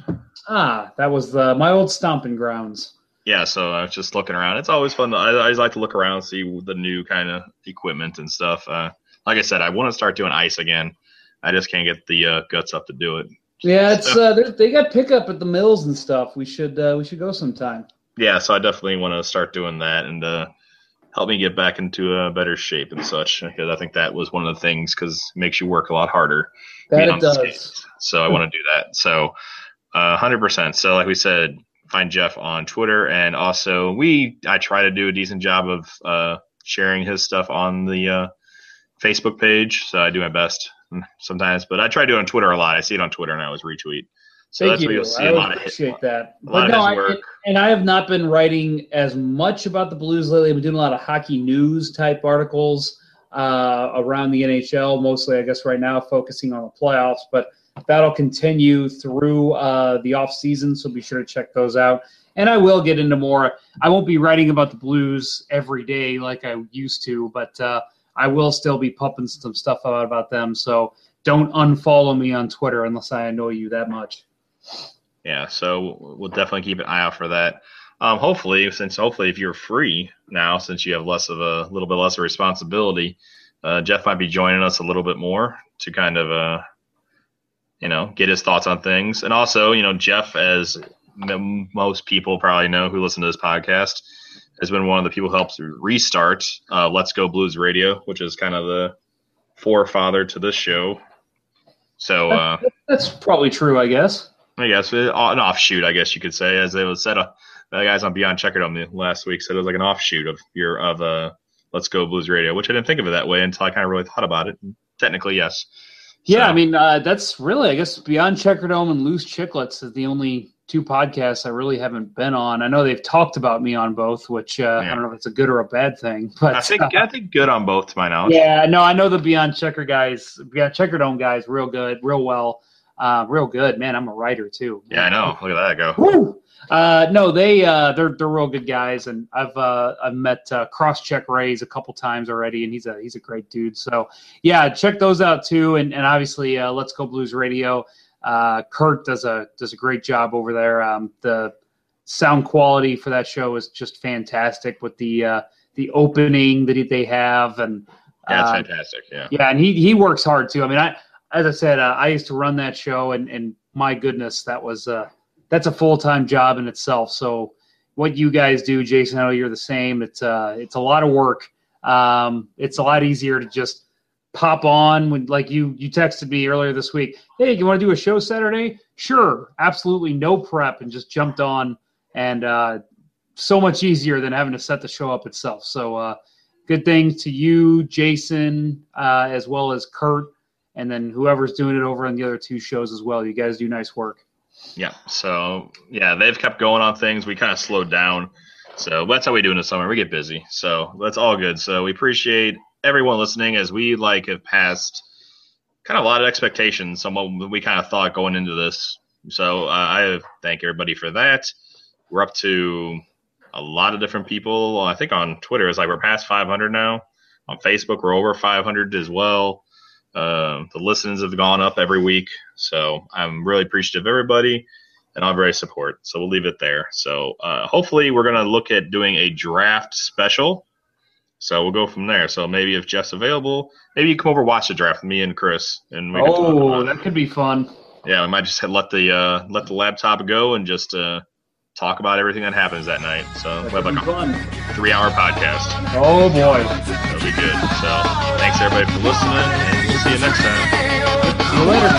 Ah, that was the, my old stomping grounds. yeah, so I was just looking around. It's always fun. To, I, I always like to look around, and see the new kind of equipment and stuff. Uh, like I said, I want to start doing ice again. I just can't get the uh, guts up to do it. Yeah, it's uh, they- they got pickup at the mills and stuff. We should uh, we should go sometime. Yeah, so I definitely want to start doing that and uh, help me get back into a better shape and such. Because I think that was one of the things because it makes you work a lot harder. That it does. skates. So I want to do that. So uh, hundred percent. So like we said, find Jeff on Twitter, and also we I try to do a decent job of uh, sharing his stuff on the uh, Facebook page. So I do my best sometimes, but I try to do it on Twitter a lot. I see it on Twitter, and I always retweet. So Thank you. where you'll see I a would lot of appreciate that. But no, I, and I have not been writing as much about the Blues lately. I've been doing a lot of hockey news type articles uh, around the NHL, mostly, I guess, right now, focusing on the playoffs. But that'll continue through uh, the off season, so be sure to check those out. And I will get into more. I won't be writing about the Blues every day like I used to, but uh, I will still be pumping some stuff out about them. So don't unfollow me on Twitter unless I annoy you that much. Yeah, so we'll definitely keep an eye out for that. Um, hopefully, since hopefully if you're free now, since you have less of a little bit less of responsibility, uh, Jeff might be joining us a little bit more to kind of, uh, you know, get his thoughts on things. And also, you know, Jeff, as m- most people probably know who listen to this podcast, has been one of the people who helps restart uh, Let's Go Blues Radio, which is kind of the forefather to this show. So, uh, That's probably true, I guess. I guess uh, an offshoot, I guess you could say, as it was said. Uh, the guys on Beyond Checkerdome last week said it was like an offshoot of your of uh, Let's Go Blues Radio, which I didn't think of it that way until I kind of really thought about it. Technically, yes. Yeah, So- I mean, uh, that's really, I guess, Beyond Checkerdome and Loose Chicklets is the only two podcasts I really haven't been on. I know they've talked about me on both, which uh, I don't know if it's a good or a bad thing. But I think uh, I think good on both, to my knowledge. yeah, no, I know the Beyond Checker guys, Beyond Checkerdome guys, real good, real well, uh, real good. Man, I'm a writer too. Yeah, I know. Look at that go. Woo! Uh, no, they uh, they're they're real good guys, and I've uh, I've met uh, Cross Check Rays a couple times already, and he's a he's a great dude. So yeah, check those out too, and and obviously uh, Let's Go Blues Radio. Uh, Kurt does a does a great job over there. Um, the sound quality for that show is just fantastic with the uh, the opening that they have, and That's uh, fantastic. Yeah. yeah, and he he works hard too. I mean, I as I said, uh, I used to run that show, and and my goodness, that was uh, that's a full time job in itself. So what you guys do, Jason, I know you're the same. It's uh, it's a lot of work. Um, it's a lot easier to just pop on when like you you texted me earlier this week. Hey, you want to do a show Saturday? Sure, absolutely, no prep, and just jumped on, and uh, so much easier than having to set the show up itself. So. Uh, good things to you, Jason, uh, as well as Kurt, and then whoever's doing it over on the other two shows as well. You guys do nice work. Yeah. So yeah, they've kept going on things. We kind of slowed down. So that's how we do in the summer. We get busy. So that's all good. So we appreciate everyone listening as we like have passed kind of a lot of expectations. Some what we kind of thought going into this. So uh, I thank everybody for that. We're up to a lot of different people. I think on Twitter it's like we're past 500 now. On Facebook we're over 500 as well. Uh, the listens have gone up every week, so I'm really appreciative of everybody, and I'm very support. So we'll leave it there. So uh, hopefully we're gonna look at doing a draft special So we'll go from there. So maybe if Jeff's available, maybe you come over watch the draft with me and Chris, and we oh, that could be fun. Yeah, we might just let the uh, let the laptop go and just uh, talk about everything that happens that night. So we have like a fun. three-hour podcast. Oh boy, that'll be good. So thanks everybody for listening, see you next time. Later.